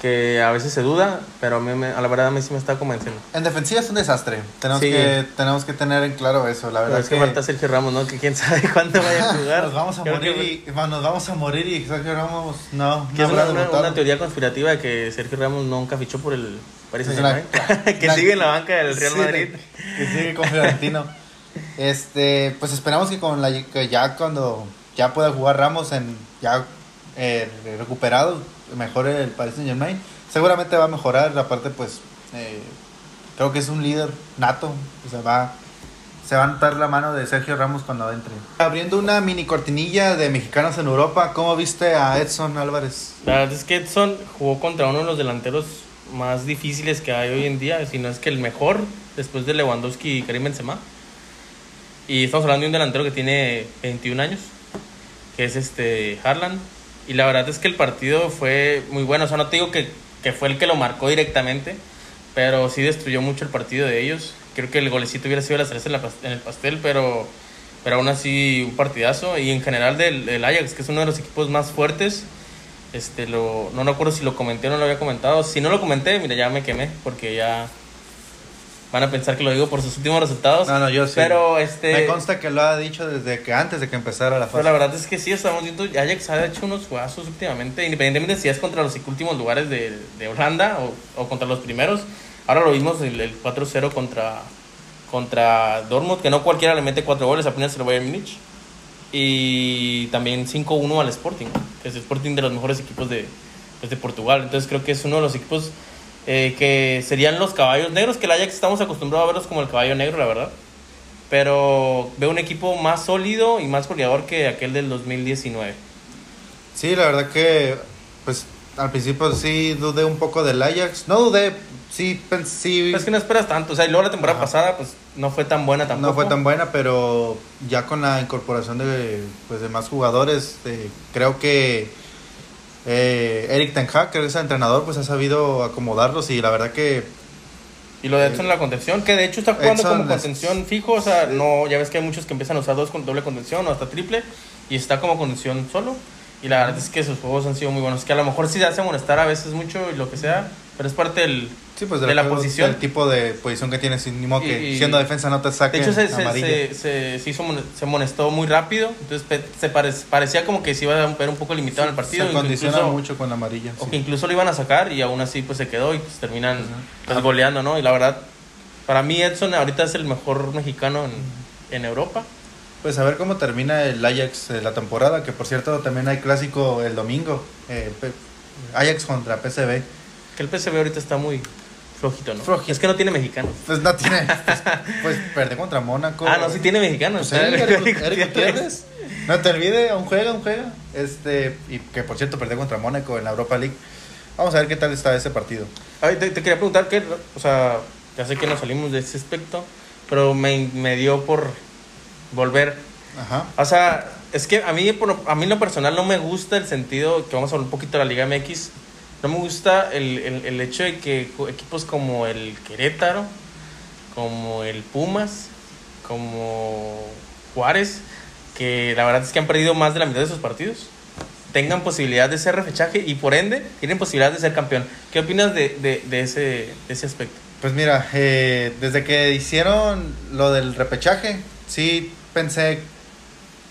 que a veces se duda, pero a, mí me- a la verdad a mí sí me está convenciendo. En defensiva es un desastre. Tenemos, Sí. que, tenemos que tener en claro eso. La Pero verdad es que falta Sergio Ramos, ¿no? Que quién sabe [LAUGHS] cuándo vaya a [LAUGHS] jugar. nos vamos a Creo morir que- y bueno, nos vamos a morir y Sergio Ramos no, no es una, una- una teoría conspirativa de que Sergio Ramos nunca fichó por el Paris Saint Germain. [LAUGHS] que sigue en la banca del Real Sí, Madrid. Que sigue con Florentino. este, pues esperamos que con la que ya cuando ya pueda jugar Ramos en ya eh, recuperado, mejore el Paris Saint Germain. Seguramente va a mejorar, aparte pues eh, creo que es un líder nato, o va se va a notar la mano de Sergio Ramos cuando entre. Abriendo una mini cortinilla de mexicanos en Europa, ¿cómo viste a Edson Álvarez? La verdad es que Edson jugó contra uno de los delanteros más difíciles que hay hoy en día, si no es que el mejor, después de Lewandowski y Karim Benzema. Y estamos hablando de un delantero que tiene 21 años, que es este Harlan. Y la verdad es que el partido fue muy bueno. O sea, no te digo que, que fue el que lo marcó directamente, pero sí destruyó mucho el partido de ellos. Creo que el golecito hubiera sido la cereza en, en el pastel, pero, pero aún así un partidazo. Y en general del, del Ajax, que es uno de los equipos más fuertes. Este, lo, no recuerdo si lo comenté o no lo había comentado. Si no lo comenté, mira, ya me quemé, porque ya van a pensar que lo digo por sus últimos resultados. No, no, yo sí. Pero este. Me consta que lo ha dicho desde que antes de que empezara la Pero fase. la verdad es que sí, estamos viendo, Ajax ha hecho unos juegazos últimamente, independientemente si es contra los últimos lugares de, de Holanda o, o contra los primeros. Ahora lo vimos el, el 4-0 contra, contra Dortmund, que no cualquiera le mete cuatro goles, apenas se lo Bayern Múnich. y también 5-1 al Sporting, que es el Sporting de los mejores equipos de, pues, de Portugal. Entonces creo que es uno de los equipos eh, que serían los caballos negros, que el Ajax estamos acostumbrados a verlos como el caballo negro, la verdad. Pero veo un equipo más sólido y más goleador que aquel del 2019. Sí, la verdad que, pues al principio sí dudé un poco del Ajax. No dudé, sí pensé. Es que no esperas tanto. O sea, y luego la temporada Ajá. pasada, pues no fue tan buena tampoco. No fue tan buena, pero ya con la incorporación de, pues, de más jugadores, eh, creo que eh, Eric Ten Hag, que es el entrenador, pues ha sabido acomodarlos y la verdad que Y lo de Edson en la contención, que de hecho está jugando Edson como es- contención fijo. O sea, no, ya ves que hay muchos que empiezan a usar dos con doble contención o hasta triple. Y está como contención solo. Y la verdad es que sus juegos han sido muy buenos. Que a lo mejor sí hace molestar a veces mucho y lo que sea. Pero es parte del. sí, pues De la posición. del tipo de posición que tienes, ni modo que Y- siendo defensa no te De saquen hecho, se, se, se, hizo se amonestó muy rápido. Entonces se pare- parecía como que se iba a ver un poco limitado en el partido. se condiciona incluso- mucho con la amarilla. O sí. que incluso lo iban a sacar y aún así pues se quedó y pues terminan pues, Ah. goleando, ¿no? Y la verdad, para mí Edson ahorita es el mejor mexicano en, en Europa. Pues a ver cómo termina el Ajax eh, la temporada, que por cierto también hay clásico el domingo. eh, Ajax contra PSV. Que el PSV ahorita está muy flojito, ¿no? Flojito. Es que no tiene mexicanos. Pues no tiene. Pues, [LAUGHS] pues perdió contra Mónaco. Ah, no, sí tiene mexicanos. Pues Eric, Eric [LAUGHS] Gutiérrez. No te olvides, aún juega, aún juega. Este, y que por cierto perdió contra Mónaco en la Europa League. Vamos a ver qué tal está ese partido. Ay, te, te quería preguntar que, o sea, ya sé que nos salimos de ese aspecto, pero me, me dio por volver. Ajá. O sea, es que a mí, por- a mí en lo personal no me gusta el sentido, que vamos a hablar un poquito de la Liga MX, no me gusta el, el, el hecho de que equipos como el Querétaro, como el Pumas, como Juárez, que la verdad es que han perdido más de la mitad de sus partidos, tengan posibilidad de ser repechaje y por ende tienen posibilidad de ser campeón. ¿Qué opinas de, de, de ese, de ese aspecto? Pues mira, eh, desde que hicieron lo del repechaje, sí pensé,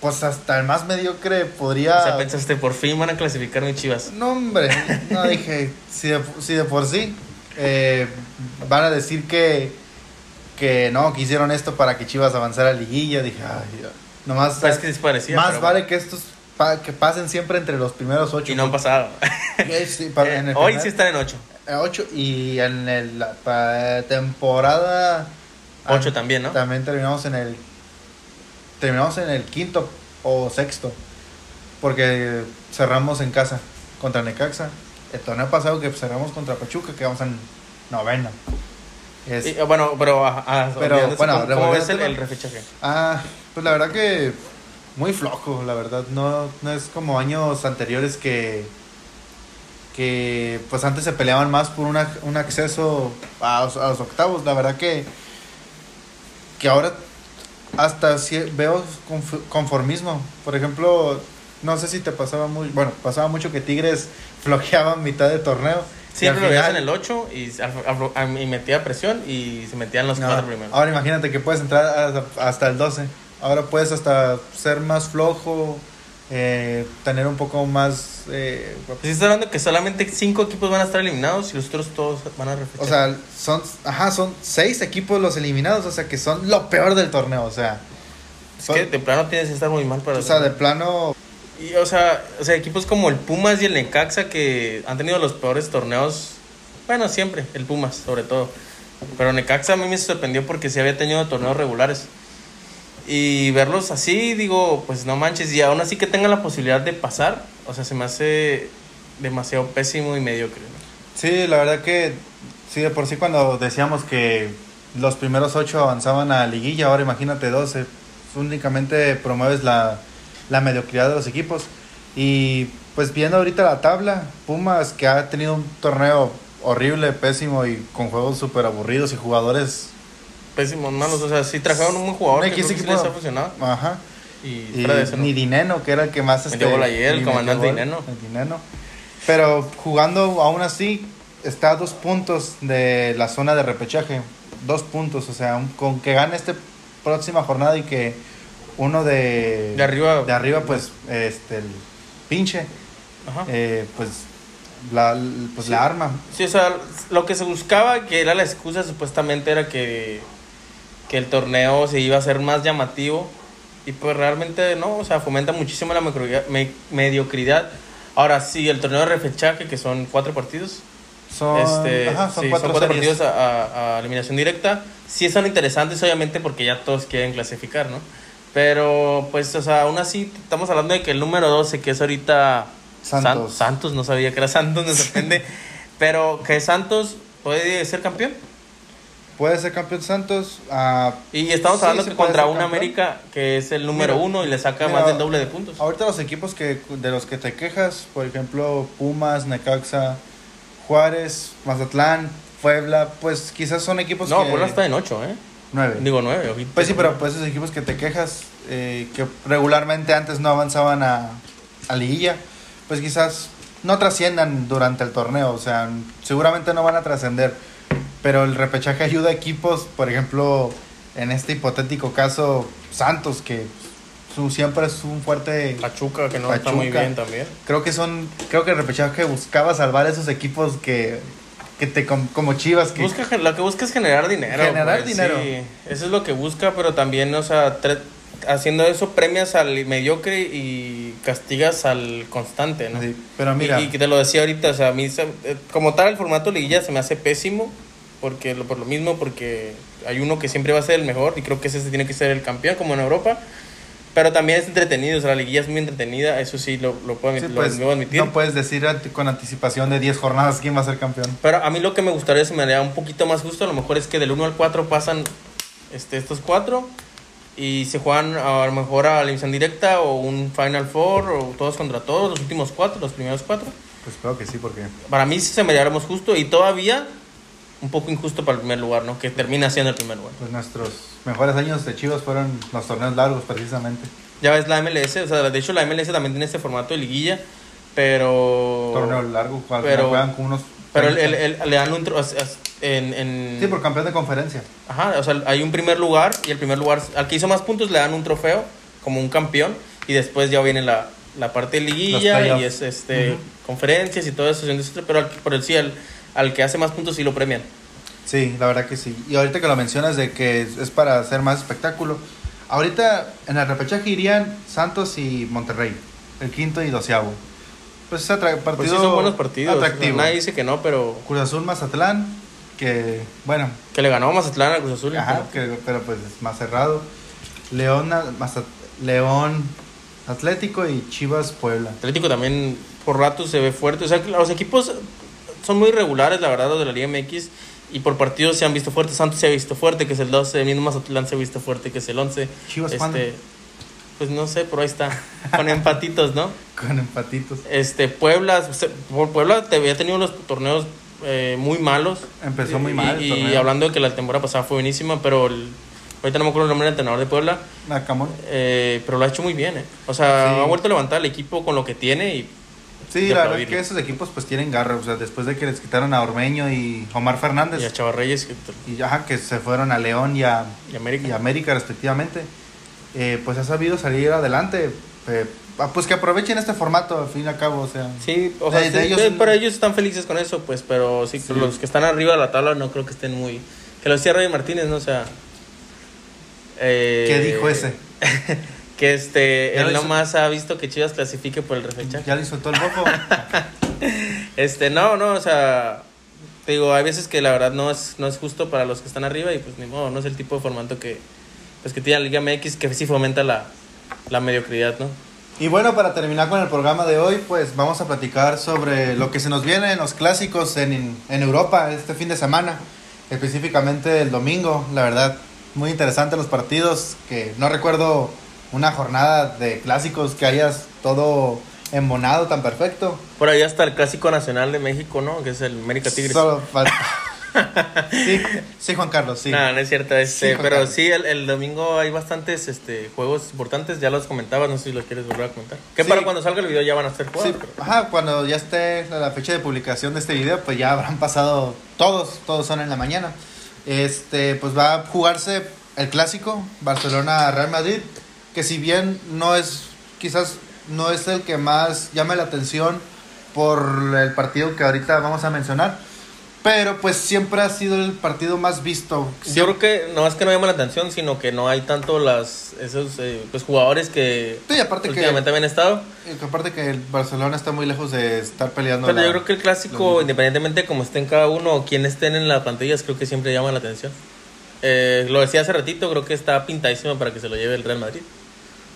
pues hasta el más mediocre podría... O sea, pensaste, por fin van a clasificar mis chivas. No, hombre, no dije, si de, si de por sí eh, van a decir que, que no, que hicieron esto para que Chivas avanzara a liguilla, dije, ay, nomás, Pues es que parecía. más pero vale que estos pa- que pasen siempre entre los primeros ocho. Y no han pasado. [LAUGHS] Eh, sí, pa- en el Hoy primer- sí están en 8. eh, ocho y en el, la temporada 8 ah, también, ¿no? también terminamos en el terminamos en el quinto o sexto porque cerramos en casa contra Necaxa. El torneo pasado que cerramos contra Pachuca quedamos en novena Es- Y, bueno, pero, ah, ah, Pero, bueno, ¿cómo, ves el, el repechaje? ah pues la verdad que muy flojo la verdad no no es como años anteriores que que pues antes se peleaban más por una- un acceso a, los- a los octavos. La verdad que que ahora hasta sí veo conf- conformismo por ejemplo no sé si te pasaba muy bueno pasaba mucho que Tigres [LAUGHS] flojeaba en mitad de torneo Siempre lo veías en el 8 y, metía presión y se metían los No, cuatro primeros. Ahora imagínate que puedes entrar hasta, hasta el 12. Ahora puedes hasta ser más flojo, eh, tener un poco más... eh, Pues sí está hablando que solamente 5 equipos van a estar eliminados y los otros todos van a repechar. o sea, son, ajá, son seis equipos los eliminados, o sea, que son lo peor del torneo, o sea, es que de plano tienes que estar muy mal para o sea, de plano, Y, o sea, o sea, equipos como el Pumas y el Necaxa que han tenido los peores torneos, bueno, siempre, el Pumas sobre todo. Pero Necaxa a mí me sorprendió porque sí había tenido torneos regulares. Y verlos así, digo, pues no manches, y aún así que tengan la posibilidad de pasar, o sea, se me hace demasiado pésimo y mediocre. ¿no? sí, la verdad que, sí, de por sí cuando decíamos que los primeros ocho avanzaban a liguilla, ahora imagínate 12, únicamente promueves la, la mediocridad de los equipos. Y pues viendo ahorita la tabla, Pumas que ha tenido un torneo horrible, pésimo y con juegos súper aburridos y jugadores... Pésimos, malos, o sea, sí trajeron un buen jugador No, que sí les ha funcionado. Ajá. Y, Y eso, ¿no? ni Dineno, que era el que más... este, Metió gol ayer, el comandante gol, Dineno. el Dineno. Pero jugando aún así, está a dos puntos de la zona de repechaje. Dos puntos, o sea, con que gane esta próxima jornada y que uno de... De arriba. De arriba, pues, este, el pinche, Ajá. eh, pues, la, pues Sí. la arma. Sí, o sea, lo que se buscaba, que era la excusa supuestamente, era que, que el torneo se iba a hacer más llamativo y pues realmente no, o sea, fomenta muchísimo la mediocridad. me- mediocridad. Ahora sí, el torneo de repechaje, que son cuatro partidos, Son, este, ajá, son sí, cuatro, son cuatro partidos a, a- eliminación directa. Sí son interesantes, obviamente, porque ya todos quieren clasificar, ¿no? Pero, pues, o sea, aún así, estamos hablando de que el número 12, que es ahorita San- Santos. Santos, no sabía que era Santos, me sorprende. [LAUGHS] pero que Santos puede ser campeón. Puede ser campeón Santos. ah, Y estamos hablando sí que contra un campeón. América que es el número Mira, uno y le saca mira, más del doble de puntos. ahorita los equipos que de los que te quejas, por ejemplo, Pumas, Necaxa, Juárez, Mazatlán, Puebla, pues quizás son equipos No, que... Puebla está en 8, ¿eh? Nueve. Digo 9, ojito. Pues sí, pero pues esos equipos que te quejas, eh, que regularmente antes no avanzaban a, a liguilla, pues quizás no trasciendan durante el torneo, o sea, seguramente no van a trascender, pero el repechaje ayuda a equipos, por ejemplo, en este hipotético caso, Santos, que su, siempre es un fuerte... Pachuca, que no está muy bien también. Creo que son, creo que el repechaje buscaba salvar esos equipos que, que te, com- como Chivas, que... Busca, lo que busca es generar dinero. Generar pues, dinero. sí. eso es lo que busca, pero también, o sea, haciendo eso premias al mediocre y castigas al constante, ¿no? Sí, pero mira, Y, y que te lo decía ahorita, o sea, a mí, se- eh, como tal, el formato liguilla se me hace pésimo, porque lo, por lo mismo, porque hay uno que siempre va a ser el mejor, y creo que ese tiene que ser el campeón, como en Europa. Pero también es entretenido, o sea, la liguilla es muy entretenida, eso sí lo, lo puedo, sí, lo pues, admitir. no puedes decir con anticipación de 10 jornadas quién va a ser campeón. Pero a mí lo que me gustaría, si me haría un poquito más justo, a lo mejor es que del 1 al 4 pasan este, estos cuatro y se juegan a lo mejor a la emisión directa o un Final Four o todos contra todos, los últimos cuatro, los primeros cuatro. Pues creo que sí, porque... Para mí sí se me haría más justo y todavía un poco injusto para el primer lugar, ¿no? Que termina siendo el primer lugar. Pues nuestros mejores años de Chivas fueron los torneos largos, precisamente. Ya ves la MLS, o sea, de hecho la MLS también tiene este formato de liguilla, pero... Torneo largo, cual- pero- juegan con unos... Pero el- 30. el- el- le dan un... En, en, Sí, por campeón de conferencia. Ajá, o sea, hay un primer lugar y el primer lugar, al que hizo más puntos le dan un trofeo como un campeón y después ya viene la, la parte de liguilla y es este conferencias y todo eso, pero al, por el sí, al, al que hace más puntos sí lo premian. Sí, la verdad que sí. Y ahorita que lo mencionas de que es, es para hacer más espectáculo, ahorita en el repechaje irían Santos y Monterrey, el quinto y doceavo. Pues es partido Pues sí son buenos partidos, atractivo. nadie dice que no, pero Cruz Azul Mazatlán, que bueno, que le ganó Mazatlán a Cruz Azul. ajá, que- pero pues es más cerrado. León, Mazat- León Atlético y Chivas Puebla. Atlético también por rato se ve fuerte, o sea, los equipos son muy regulares, la verdad, los de la Liga MX. Y por partidos se han visto fuertes. Santos se ha visto fuerte, que es el 12. El mismo Mazatlán se ha visto fuerte, que es el 11. Chivas, ¿cuándo? Pues no sé, pero ahí está. Con empatitos, ¿no? [LAUGHS] Con empatitos. Este, Puebla, Puebla te había tenido unos torneos eh, muy malos. Empezó muy Y- mal el Y, torneo. hablando de que la temporada pasada fue buenísima, pero el- ahorita no me acuerdo el nombre del entrenador de Puebla, Nacamón. eh, pero lo ha hecho muy bien. eh. O sea, Sí. ha vuelto a levantar el equipo con lo que tiene y Sí, la verdad aplaudirle. que esos equipos pues tienen garra, o sea, después de que les quitaron a Ormeño y Omar y a Fernández Chavarreyes que- y ajá, que se fueron a León y a, y América. y América respectivamente, eh, pues ha sabido salir adelante. eh, ah, pues que aprovechen este formato al fin y al cabo, o sea. Sí, o sea, De- de sí, ellos- eh, pero ellos están felices con eso, pues, pero sí, Sí. los que están arriba de la tabla no creo que estén muy... Que lo decía Rey Martínez, ¿no? O sea... eh, ¿Qué dijo ese? [LAUGHS] Que este, él hizo. nomás ha visto que Chivas clasifique por el repechaje. Ya le soltó el bofo. [LAUGHS] Este, no, no, o sea, te digo, hay veces que la verdad no es, no es justo para los que están arriba y pues ni modo, no es el tipo de formato que, pues, que tiene la Liga MX que sí fomenta la, la mediocridad, ¿no? Y bueno, para terminar con el programa de hoy, pues vamos a platicar sobre lo que se nos viene en los clásicos en, en Europa este fin de semana, específicamente el domingo, la verdad, muy interesante los partidos, que no recuerdo una jornada de clásicos que hayas todo embonado tan perfecto. Por ahí hasta el Clásico Nacional de México, ¿no? Que es el América Tigres. Solo falta... sí, sí, Juan Carlos, sí. No, no es cierto, este, Sí, pero Carlos. sí, el, el domingo hay bastantes este, juegos importantes, ya los comentabas, no sé si los quieres volver a comentar. Que Sí. para cuando salga el video ya van a ser pero- ajá, cuando ya esté la la fecha de publicación de este video, pues ya habrán pasado todos, todos son en la mañana. Este, pues va a jugarse el clásico Barcelona-Real Madrid, que si bien no es, quizás no es el que más llame la atención por el partido que ahorita vamos a mencionar, Pero pues siempre ha sido el partido más visto. Yo creo que no es que no llama la atención, sino que no hay tanto las esos eh, pues, jugadores que Sí, aparte que, últimamente habían estado. que aparte que el Barcelona está muy lejos de estar peleando. Pero la- yo creo que el clásico, independientemente de cómo estén cada uno o quién estén en las pantallas, creo que siempre llama la atención. Eh, lo decía hace ratito, creo que está pintadísimo para que se lo lleve el Real Madrid.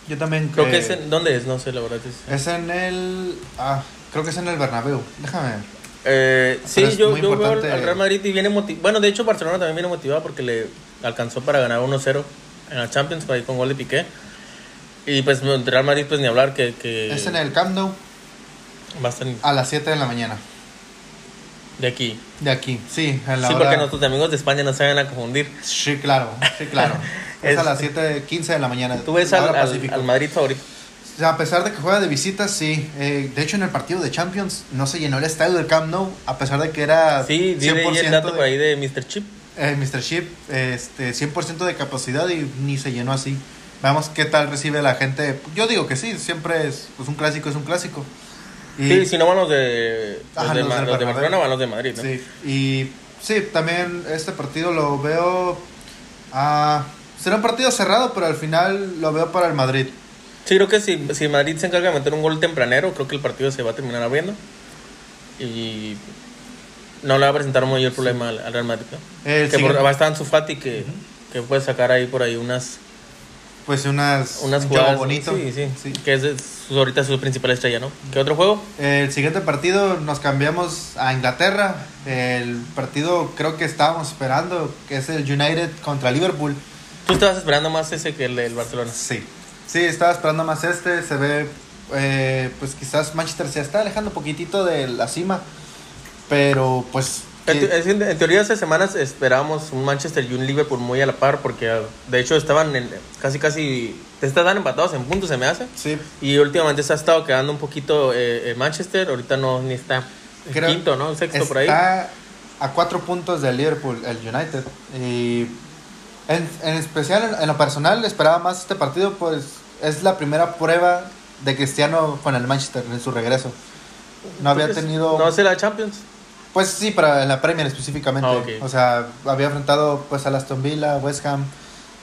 Yo también Creo que es en, ¿dónde es? No sé, la verdad es. es en el... Ah, creo que es en el Bernabéu. Déjame ver. Eh, sí, yo, yo veo al Real Madrid y viene motivado. Bueno, de hecho, Barcelona también viene motivado porque le alcanzó para ganar 1-0 en la Champions ahí con gol de Piqué. Y pues el Real Madrid, pues ni hablar que, que Es en el Camp Nou va a estar a las 7 de la mañana. de aquí. De aquí, sí, en la Sí, hora- porque nuestros amigos de España no se vayan a confundir. Sí, claro, sí, claro. [LAUGHS] es, a las 7.15 de la mañana. Tú ves al, al- al Madrid favorito. O sea, a pesar de que juega de visita, sí. Eh, de hecho, en el partido de Champions no se llenó el estadio del Camp Nou, a pesar de que era Sí, di ahí el dato de- por ahí de Mr. Chip. eh, Mr. Chip, este, 100% de capacidad y ni se llenó así. Veamos qué tal recibe la gente. Yo digo que sí, siempre es pues, un clásico, es un clásico. Y, Sí, si no van los de, los Ajá, de, los de. Barcelona, van los de Madrid. ¿no? sí, y sí, también este partido lo veo. ah, será un partido cerrado, pero al final lo veo para el Madrid. Sí, creo que si, si Madrid se encarga de meter un gol tempranero, creo que el partido se va a terminar abriendo. Y no le va a presentar muy el problema al, al Real Madrid. ¿no? El que por, va a estar en su Fati que, que puede sacar ahí por ahí unas, Pues unas, unas un jugadas. bonito. Sí, sí, Sí. Que es de su- ahorita su principal estrella, ¿no? ¿Qué otro juego? El siguiente partido nos cambiamos a Inglaterra. El partido creo que estábamos esperando, que es el United contra Liverpool. Tú estabas esperando más ese que el del Barcelona. Sí. Sí, estaba esperando más este. Se ve, eh, pues quizás Manchester se está alejando un poquitito de la cima. Pero pues... En, te- en teoría hace semanas esperábamos un Manchester y un Liverpool muy a la par porque ah, de hecho estaban en, casi casi estaban empatados en puntos se me hace sí, y últimamente se ha estado quedando un poquito eh, Manchester ahorita no ni está Creo- quinto no sexto por ahí está a cuatro puntos del Liverpool, el United. Y en, en especial, en, en lo personal, esperaba más este partido, pues es la primera prueba de Cristiano con el Manchester en su regreso. No había Entonces, tenido... no sé la Champions Pues sí, para la Premier específicamente. Ah. O sea, había enfrentado pues al Aston Villa, West Ham,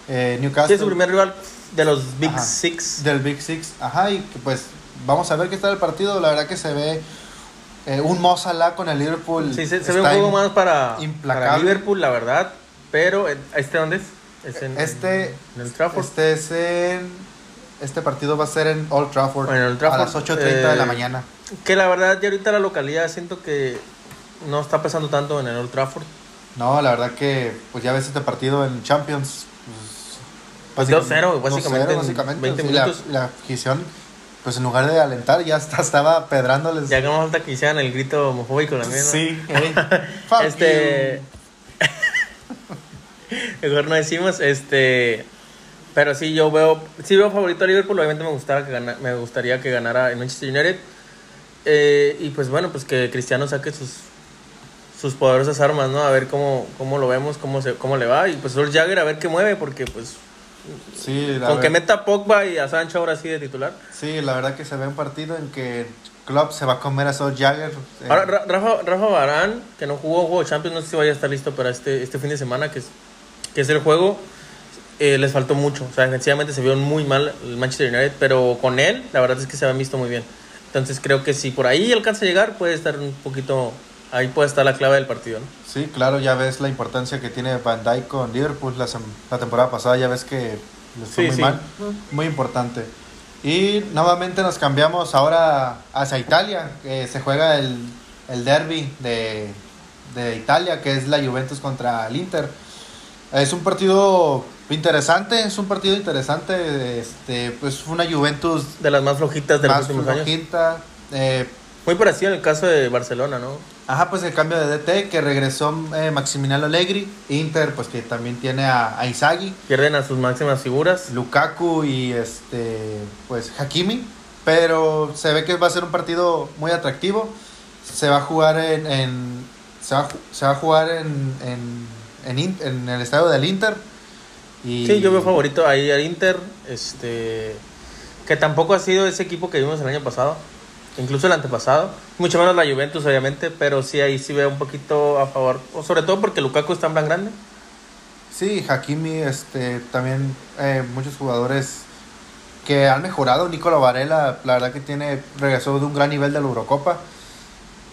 eh, sí Newcastle. es su primer rival de los Big Ajá. Six Del Big Six. Ajá, y que, pues vamos a ver qué tal el partido. La verdad que se ve eh, un Mo Salah con el Liverpool. sí se, se ve un juego más para, implacable. para Liverpool la verdad pero eh, este dónde es es en, Este- en el Trafford Este es en... Este partido va a ser en Old Trafford. En Old Trafford, A las 8.30 de la eh, mañana. que la verdad ya ahorita la localidad siento que no está pesando tanto en el Old Trafford No, la verdad que pues ya ves este partido en Champions. Pues básicamente- 2-0, básicamente, en 2-0, 20 sí, la- minutos. La, afición, pues en lugar de alentar, ya hasta estaba pedrando Ya que no falta que hicieran el grito homofóbico también, ¿no? Sí, eh. [LAUGHS] Este. [LAUGHS] Mejor no decimos, este. Pero sí, yo veo. Sí, veo favorito a Liverpool. Obviamente me, gustara que gana- me gustaría que ganara el Manchester United. Eh, y pues bueno, pues que Cristiano saque sus sus poderosas armas, ¿no? A ver cómo, cómo lo vemos, cómo, se, cómo le va. Y pues Sol Jagger a ver qué mueve, porque pues. Sí, la Con que ver- meta a Pogba y a Sancho ahora sí de titular. sí, la verdad que se ve un partido en que Klopp se va a comer a Sol Jagger. eh, Ahora, Ra- Rafa, Rafa Barán, que no jugó juego de Champions, no sé si vaya a estar listo para este, este fin de semana, que es, que es el juego. Eh, les faltó mucho. O sea, sencillamente se vio muy mal el Manchester United, pero con él, la verdad es que se han visto muy bien. Entonces creo que si por ahí alcanza a llegar, puede estar un poquito. Ahí puede estar la clave del partido, ¿no? Sí, claro, ya ves la importancia que tiene Van Dijk con Liverpool la, la temporada pasada, ya ves que les fue Sí, muy sí. mal. Muy importante. Y nuevamente nos cambiamos ahora hacia Italia, que se juega el, el derby de, de Italia, que es la Juventus contra el Inter. Es un partido interesante, es un partido interesante, este, pues una Juventus De las más flojitas de los más últimos años. Eh, Muy parecido en el caso de Barcelona, ¿no? Ajá, pues el cambio de DT que regresó eh, Maximiliano Allegri, Inter, pues que también tiene a, a Inzaghi, Pierden a sus máximas figuras. Lukaku y este, pues Hakimi, pero se ve que va a ser un partido muy atractivo. Se va a jugar en, en- se, va, a ju- se va a jugar en, en, en el estadio del Inter. Y, Sí, yo veo favorito ahí al Inter, este que tampoco ha sido ese equipo que vimos el año pasado. incluso el antepasado. Mucho menos la Juventus, obviamente, pero sí ahí sí veo un poquito a favor, o sobre todo porque Lukaku está en plan grande. Sí, Hakimi, este, también eh, muchos jugadores que han mejorado. Nicola Varela, la verdad que tiene regresó de un gran nivel de la Eurocopa.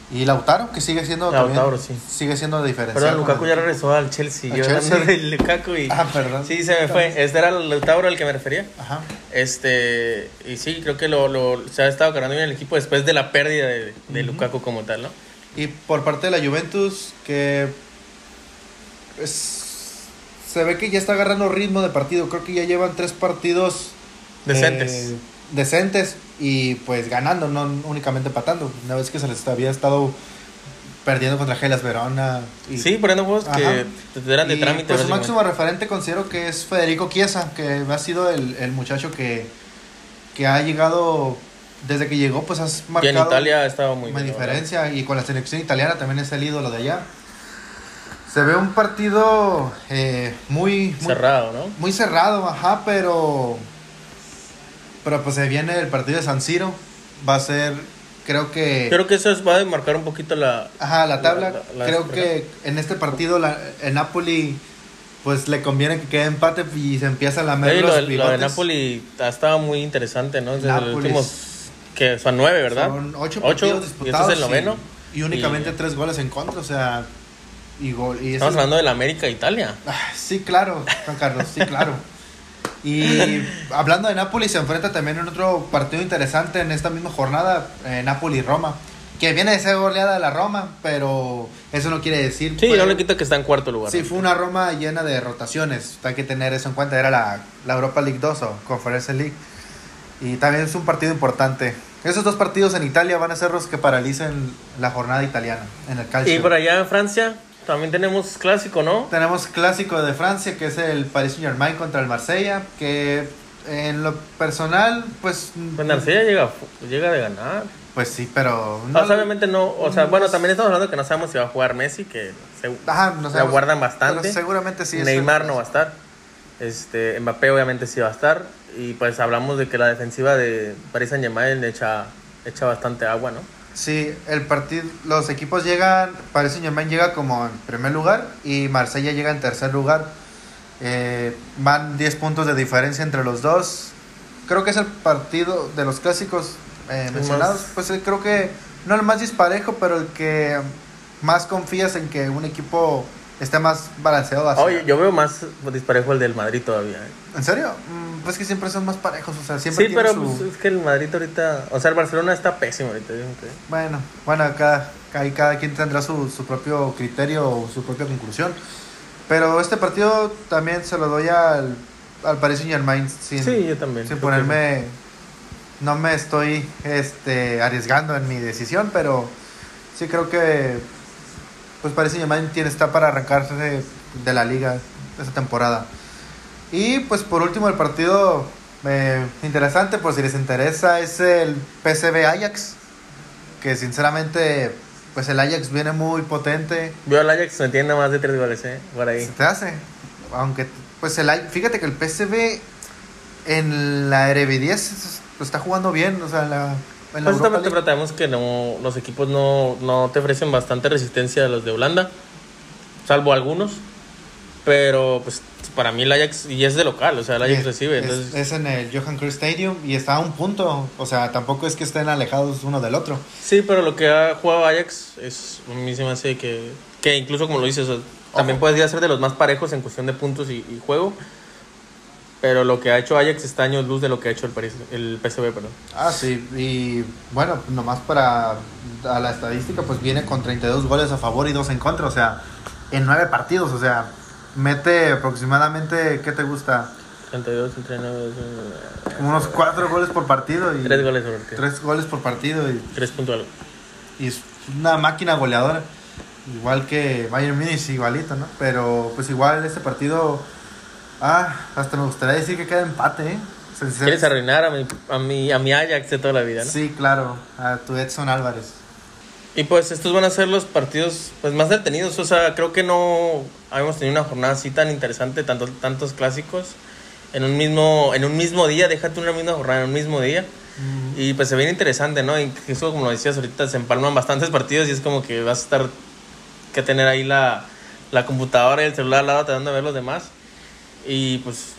Y Lautaro, que sigue siendo Lautaro, también, sí. sigue siendo diferencial. Perdón, Lukaku el- ya regresó al Chelsea. Yo Chelsea. hablando de Lukaku y... Ah, perdón. Sí, se me fue. Este era el Lautaro al que me refería. Ajá. Este, y sí, creo que lo, lo- se ha estado ganando bien el equipo después de la pérdida de, de Lukaku como tal, ¿no? Y por parte de la Juventus, que es- se ve que ya está agarrando ritmo de partido. Creo que ya llevan tres partidos Decentes. eh, decentes y pues ganando, no únicamente patando. Una vez que se les había estado perdiendo contra Gelas Verona. Y, sí, poniendo juegos que te eran de y, trámite. Pues su máximo referente considero que es Federico Chiesa, que ha sido el, el muchacho que, que ha llegado, desde que llegó, pues has Y marcado en Italia ha estado muy una bien. la verdad. diferencia y con la selección italiana también es el ídolo de allá. Se ve un partido eh, muy, muy Cerrado, ¿no? muy cerrado, ajá, pero pero pues se viene el partido de San Siro, va a ser creo que Creo que eso es- va a marcar un poquito la... ajá, la tabla, la- la- creo la- que en este partido la, el Napoli pues le conviene que quede empate y se empieza a lamer Oye, los lo, de- lo de. Napoli ha estado muy interesante, ¿no? Desde los Nápoles. últimos... Que son nueve, ¿verdad? Son ocho Ocho, partidos y este disputados es el noveno. y, y únicamente Y- tres goles en contra, o sea, y gol y Estamos es- hablando del América Italia. Ah, Sí, claro, Juan Carlos, sí, claro. [LAUGHS] Y hablando de Napoli, se enfrenta también en otro partido interesante en esta misma jornada, eh, Napoli-Roma, que viene de ser goleada de la Roma, pero eso no quiere decir... Sí, fue- no le quita que está en cuarto lugar. Sí, fue una Roma llena de rotaciones, hay que tener eso en cuenta, era la, la Europa League 2 o Conference League, y también es un partido importante. Esos dos partidos en Italia van a ser los que paralicen la jornada italiana en el calcio. Y por allá en Francia también tenemos clásico, ¿no? Tenemos clásico de Francia, que es el Paris Saint Germain contra el Marsella, que en lo personal, pues... Pues Narcella llega, llega de ganar. Pues sí, pero... O sea, obviamente no, o sea, no bueno, también estamos hablando que no sabemos si va a jugar Messi, que se, Ajá, no la sabemos, guardan bastante. pero seguramente sí. Neymar no va a estar. Este, Mbappé obviamente sí va a estar. Y pues hablamos de que la defensiva de Paris Saint Germain echa, echa bastante agua, ¿no? Sí, el partido, los equipos llegan, Paris Saint Germain llega como en primer lugar y Marsella llega en tercer lugar. Eh, van 10 puntos de diferencia entre los dos. Creo que es el partido de los clásicos eh, mencionados. más- Pues eh, creo que no el más disparejo, pero el que más confías en que un equipo esté más balanceado. hacia- Oye, yo veo más disparejo el del Madrid todavía. ¿eh? ¿En serio? Mm, Pues que siempre son más parejos, o sea, siempre Sí, pero su- pues, es que el Madrid ahorita, o sea, el Barcelona está pésimo ahorita. creo. Bueno, bueno, cada, cada, cada quien tendrá su, su propio criterio o su propia conclusión. Pero este partido también se lo doy al, al Paris Saint Germain sin, Sí, yo también. sin ponerme... No me estoy este, arriesgando en mi decisión, pero sí creo que pues Saint Germain tiene, está para arrancarse de, de la liga esta temporada. Y pues por último el partido eh, interesante, por si les interesa, es el PSV Ajax. Que sinceramente, pues el Ajax viene muy potente. Veo al Ajax metiendo más de tres goles, ¿eh? Por ahí. Se te hace. Aunque, pues el Aj- fíjate que el PSV en la RB10 es- lo está jugando bien. O sea, la, en Pues League. tratamos que no, los equipos no, no te ofrecen bastante resistencia a los de Holanda, salvo algunos. Pero pues para mí el Ajax, y es de local, o sea, el Ajax es, recibe. es- Entonces, es en el Johan Cruyff Stadium y está a un punto. O sea, tampoco es que estén alejados uno del otro. sí, pero lo que ha jugado Ajax es, a mí se me hace que, que incluso como lo dices, o sea, también podría ser de los más parejos en cuestión de puntos y, y juego. Pero lo que ha hecho Ajax está años luz de lo que ha hecho el, París, el PSV, perdón. Ah, sí, y bueno, nomás para a la estadística, pues viene con 32 goles a favor y 2 en contra, o sea, en 9 partidos, o sea, mete aproximadamente, ¿qué te gusta? 32 entre 9, Como unos 4 goles por partido y 3 goles sobre 3 goles por partido y, 3 puntos algo. y es una máquina goleadora, igual que Bayern Munich, igualito, ¿no? Pero pues igual este partido, ah, hasta me gustaría decir que queda empate, ¿eh? Quieres arruinar a mi, a mi, a mi Ajax de toda la vida, ¿no? Sí, claro, a tu Edson Álvarez. Y pues estos van a ser los partidos pues más detenidos. O sea, creo que no habíamos tenido una jornada así tan interesante, tanto, tantos clásicos en un mismo, en un mismo día, déjate una misma jornada en un mismo día. Y pues se viene interesante, ¿no? Y eso, como lo decías ahorita, se empalman bastantes partidos y es como que vas a estar que tener ahí la, la computadora y el celular al lado tratando de ver los demás. Y pues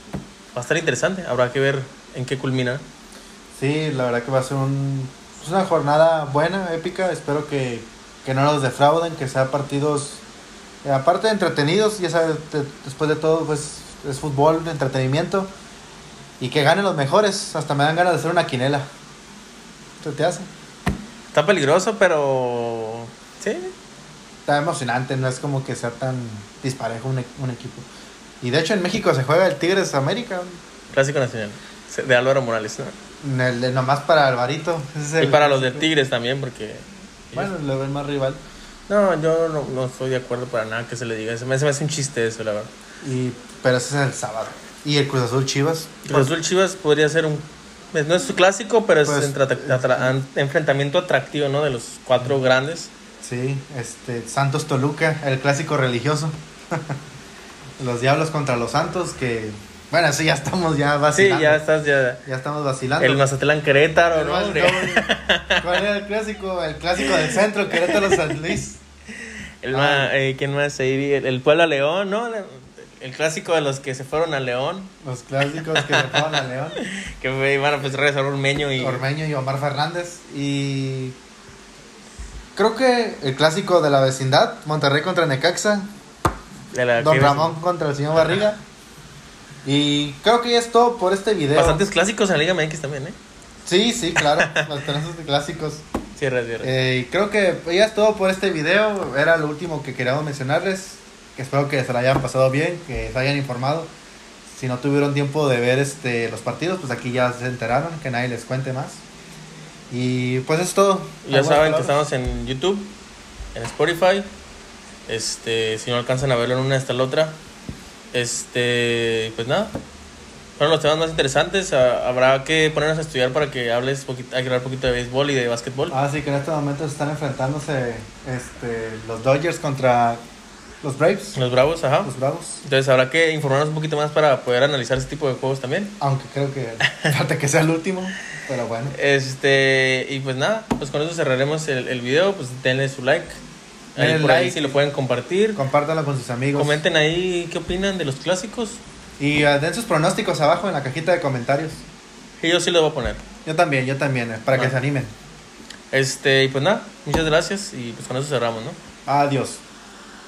va a estar interesante, habrá que ver en qué culmina. Sí, la verdad que va a ser un, pues, una jornada buena, épica. Espero que, que no nos defrauden, que sean partidos, eh, aparte de entretenidos, ya sabes, te- después de todo, pues es fútbol, entretenimiento. Y que ganen los mejores. Hasta me dan ganas de hacer una quinela. ¿Se te hace? Está peligroso, pero sí, Está emocionante, no es como que sea tan disparejo un, un equipo. Y de hecho en México se juega el Tigres América. clásico nacional de Álvaro Morales, ¿no? El, de nomás para Alvarito. Es Y el- para los de Tigres también, porque... Bueno, le ven más rival. No, yo no, no estoy de acuerdo para nada que se le diga. Se me, se me hace un chiste eso, la verdad. Y, pero ese es el sábado. Y el Cruz Azul Chivas. Cruz Azul Chivas podría ser un... No es su clásico, pero es Pues, entre- atra- an- enfrentamiento atractivo, ¿no? De los cuatro grandes. Sí, este, Santos Toluca, el clásico religioso. [LAUGHS] los Diablos contra los Santos, que, bueno, eso ya estamos ya Sí, vacilando. ya estás, ya... Ya estamos vacilando. El Mazatlán Querétaro, ¿no? Hombre? ¿Cuál era el clásico? El clásico del centro, Querétaro San Luis. El Ah. ma- eh, ¿Quién más? El, el Puebla León, ¿no? El clásico de los que se fueron a León. Los clásicos que se fueron a León. [LAUGHS] Que fue, bueno, pues regresó Ormeño y... Ormeño y Omar Fernández. Y creo que el clásico de la vecindad, Monterrey contra Necaxa, de la- Don que- Ramón contra el señor Barriga. Y creo que ya es todo por este video. Bastantes clásicos en la Liga MX también, ¿eh? Sí, sí, claro, [LAUGHS] de clásicos. Cierra, cierra. Eh, y creo que ya es todo por este video. Era lo último que queríamos mencionarles. Que espero que se lo hayan pasado bien, que se hayan informado. Si no tuvieron tiempo de ver este los partidos, pues aquí ya se enteraron, que nadie les cuente más. Y pues es todo. ya ¿Algunas saben que palabras? estamos en YouTube, en Spotify. Este, si no alcanzan a verlo en una hasta la otra. Este, pues nada. Fueron los temas más interesantes. Ah, Habrá que ponernos a estudiar para que hables poquito, hay que hablar un poquito de béisbol y de básquetbol. Ah, sí, que en este momento están enfrentándose este, los Dodgers contra los Braves. Los Bravos, ajá. Los Bravos. Entonces habrá que informarnos un poquito más para poder analizar ese tipo de juegos también. Aunque creo que falta que sea el último. Pero bueno. Este, y pues nada, pues con eso cerraremos el, el video. Pues denle su like. Ahí por ahí like. si lo pueden compartir. Compártanlo con sus amigos. Comenten ahí qué opinan de los clásicos. Y ah, den sus pronósticos abajo en la cajita de comentarios. Y yo sí lo voy a poner. Yo también, yo también, eh, para que Ah. se animen. Este, y pues nada, muchas gracias y pues con eso cerramos, ¿no? Adiós.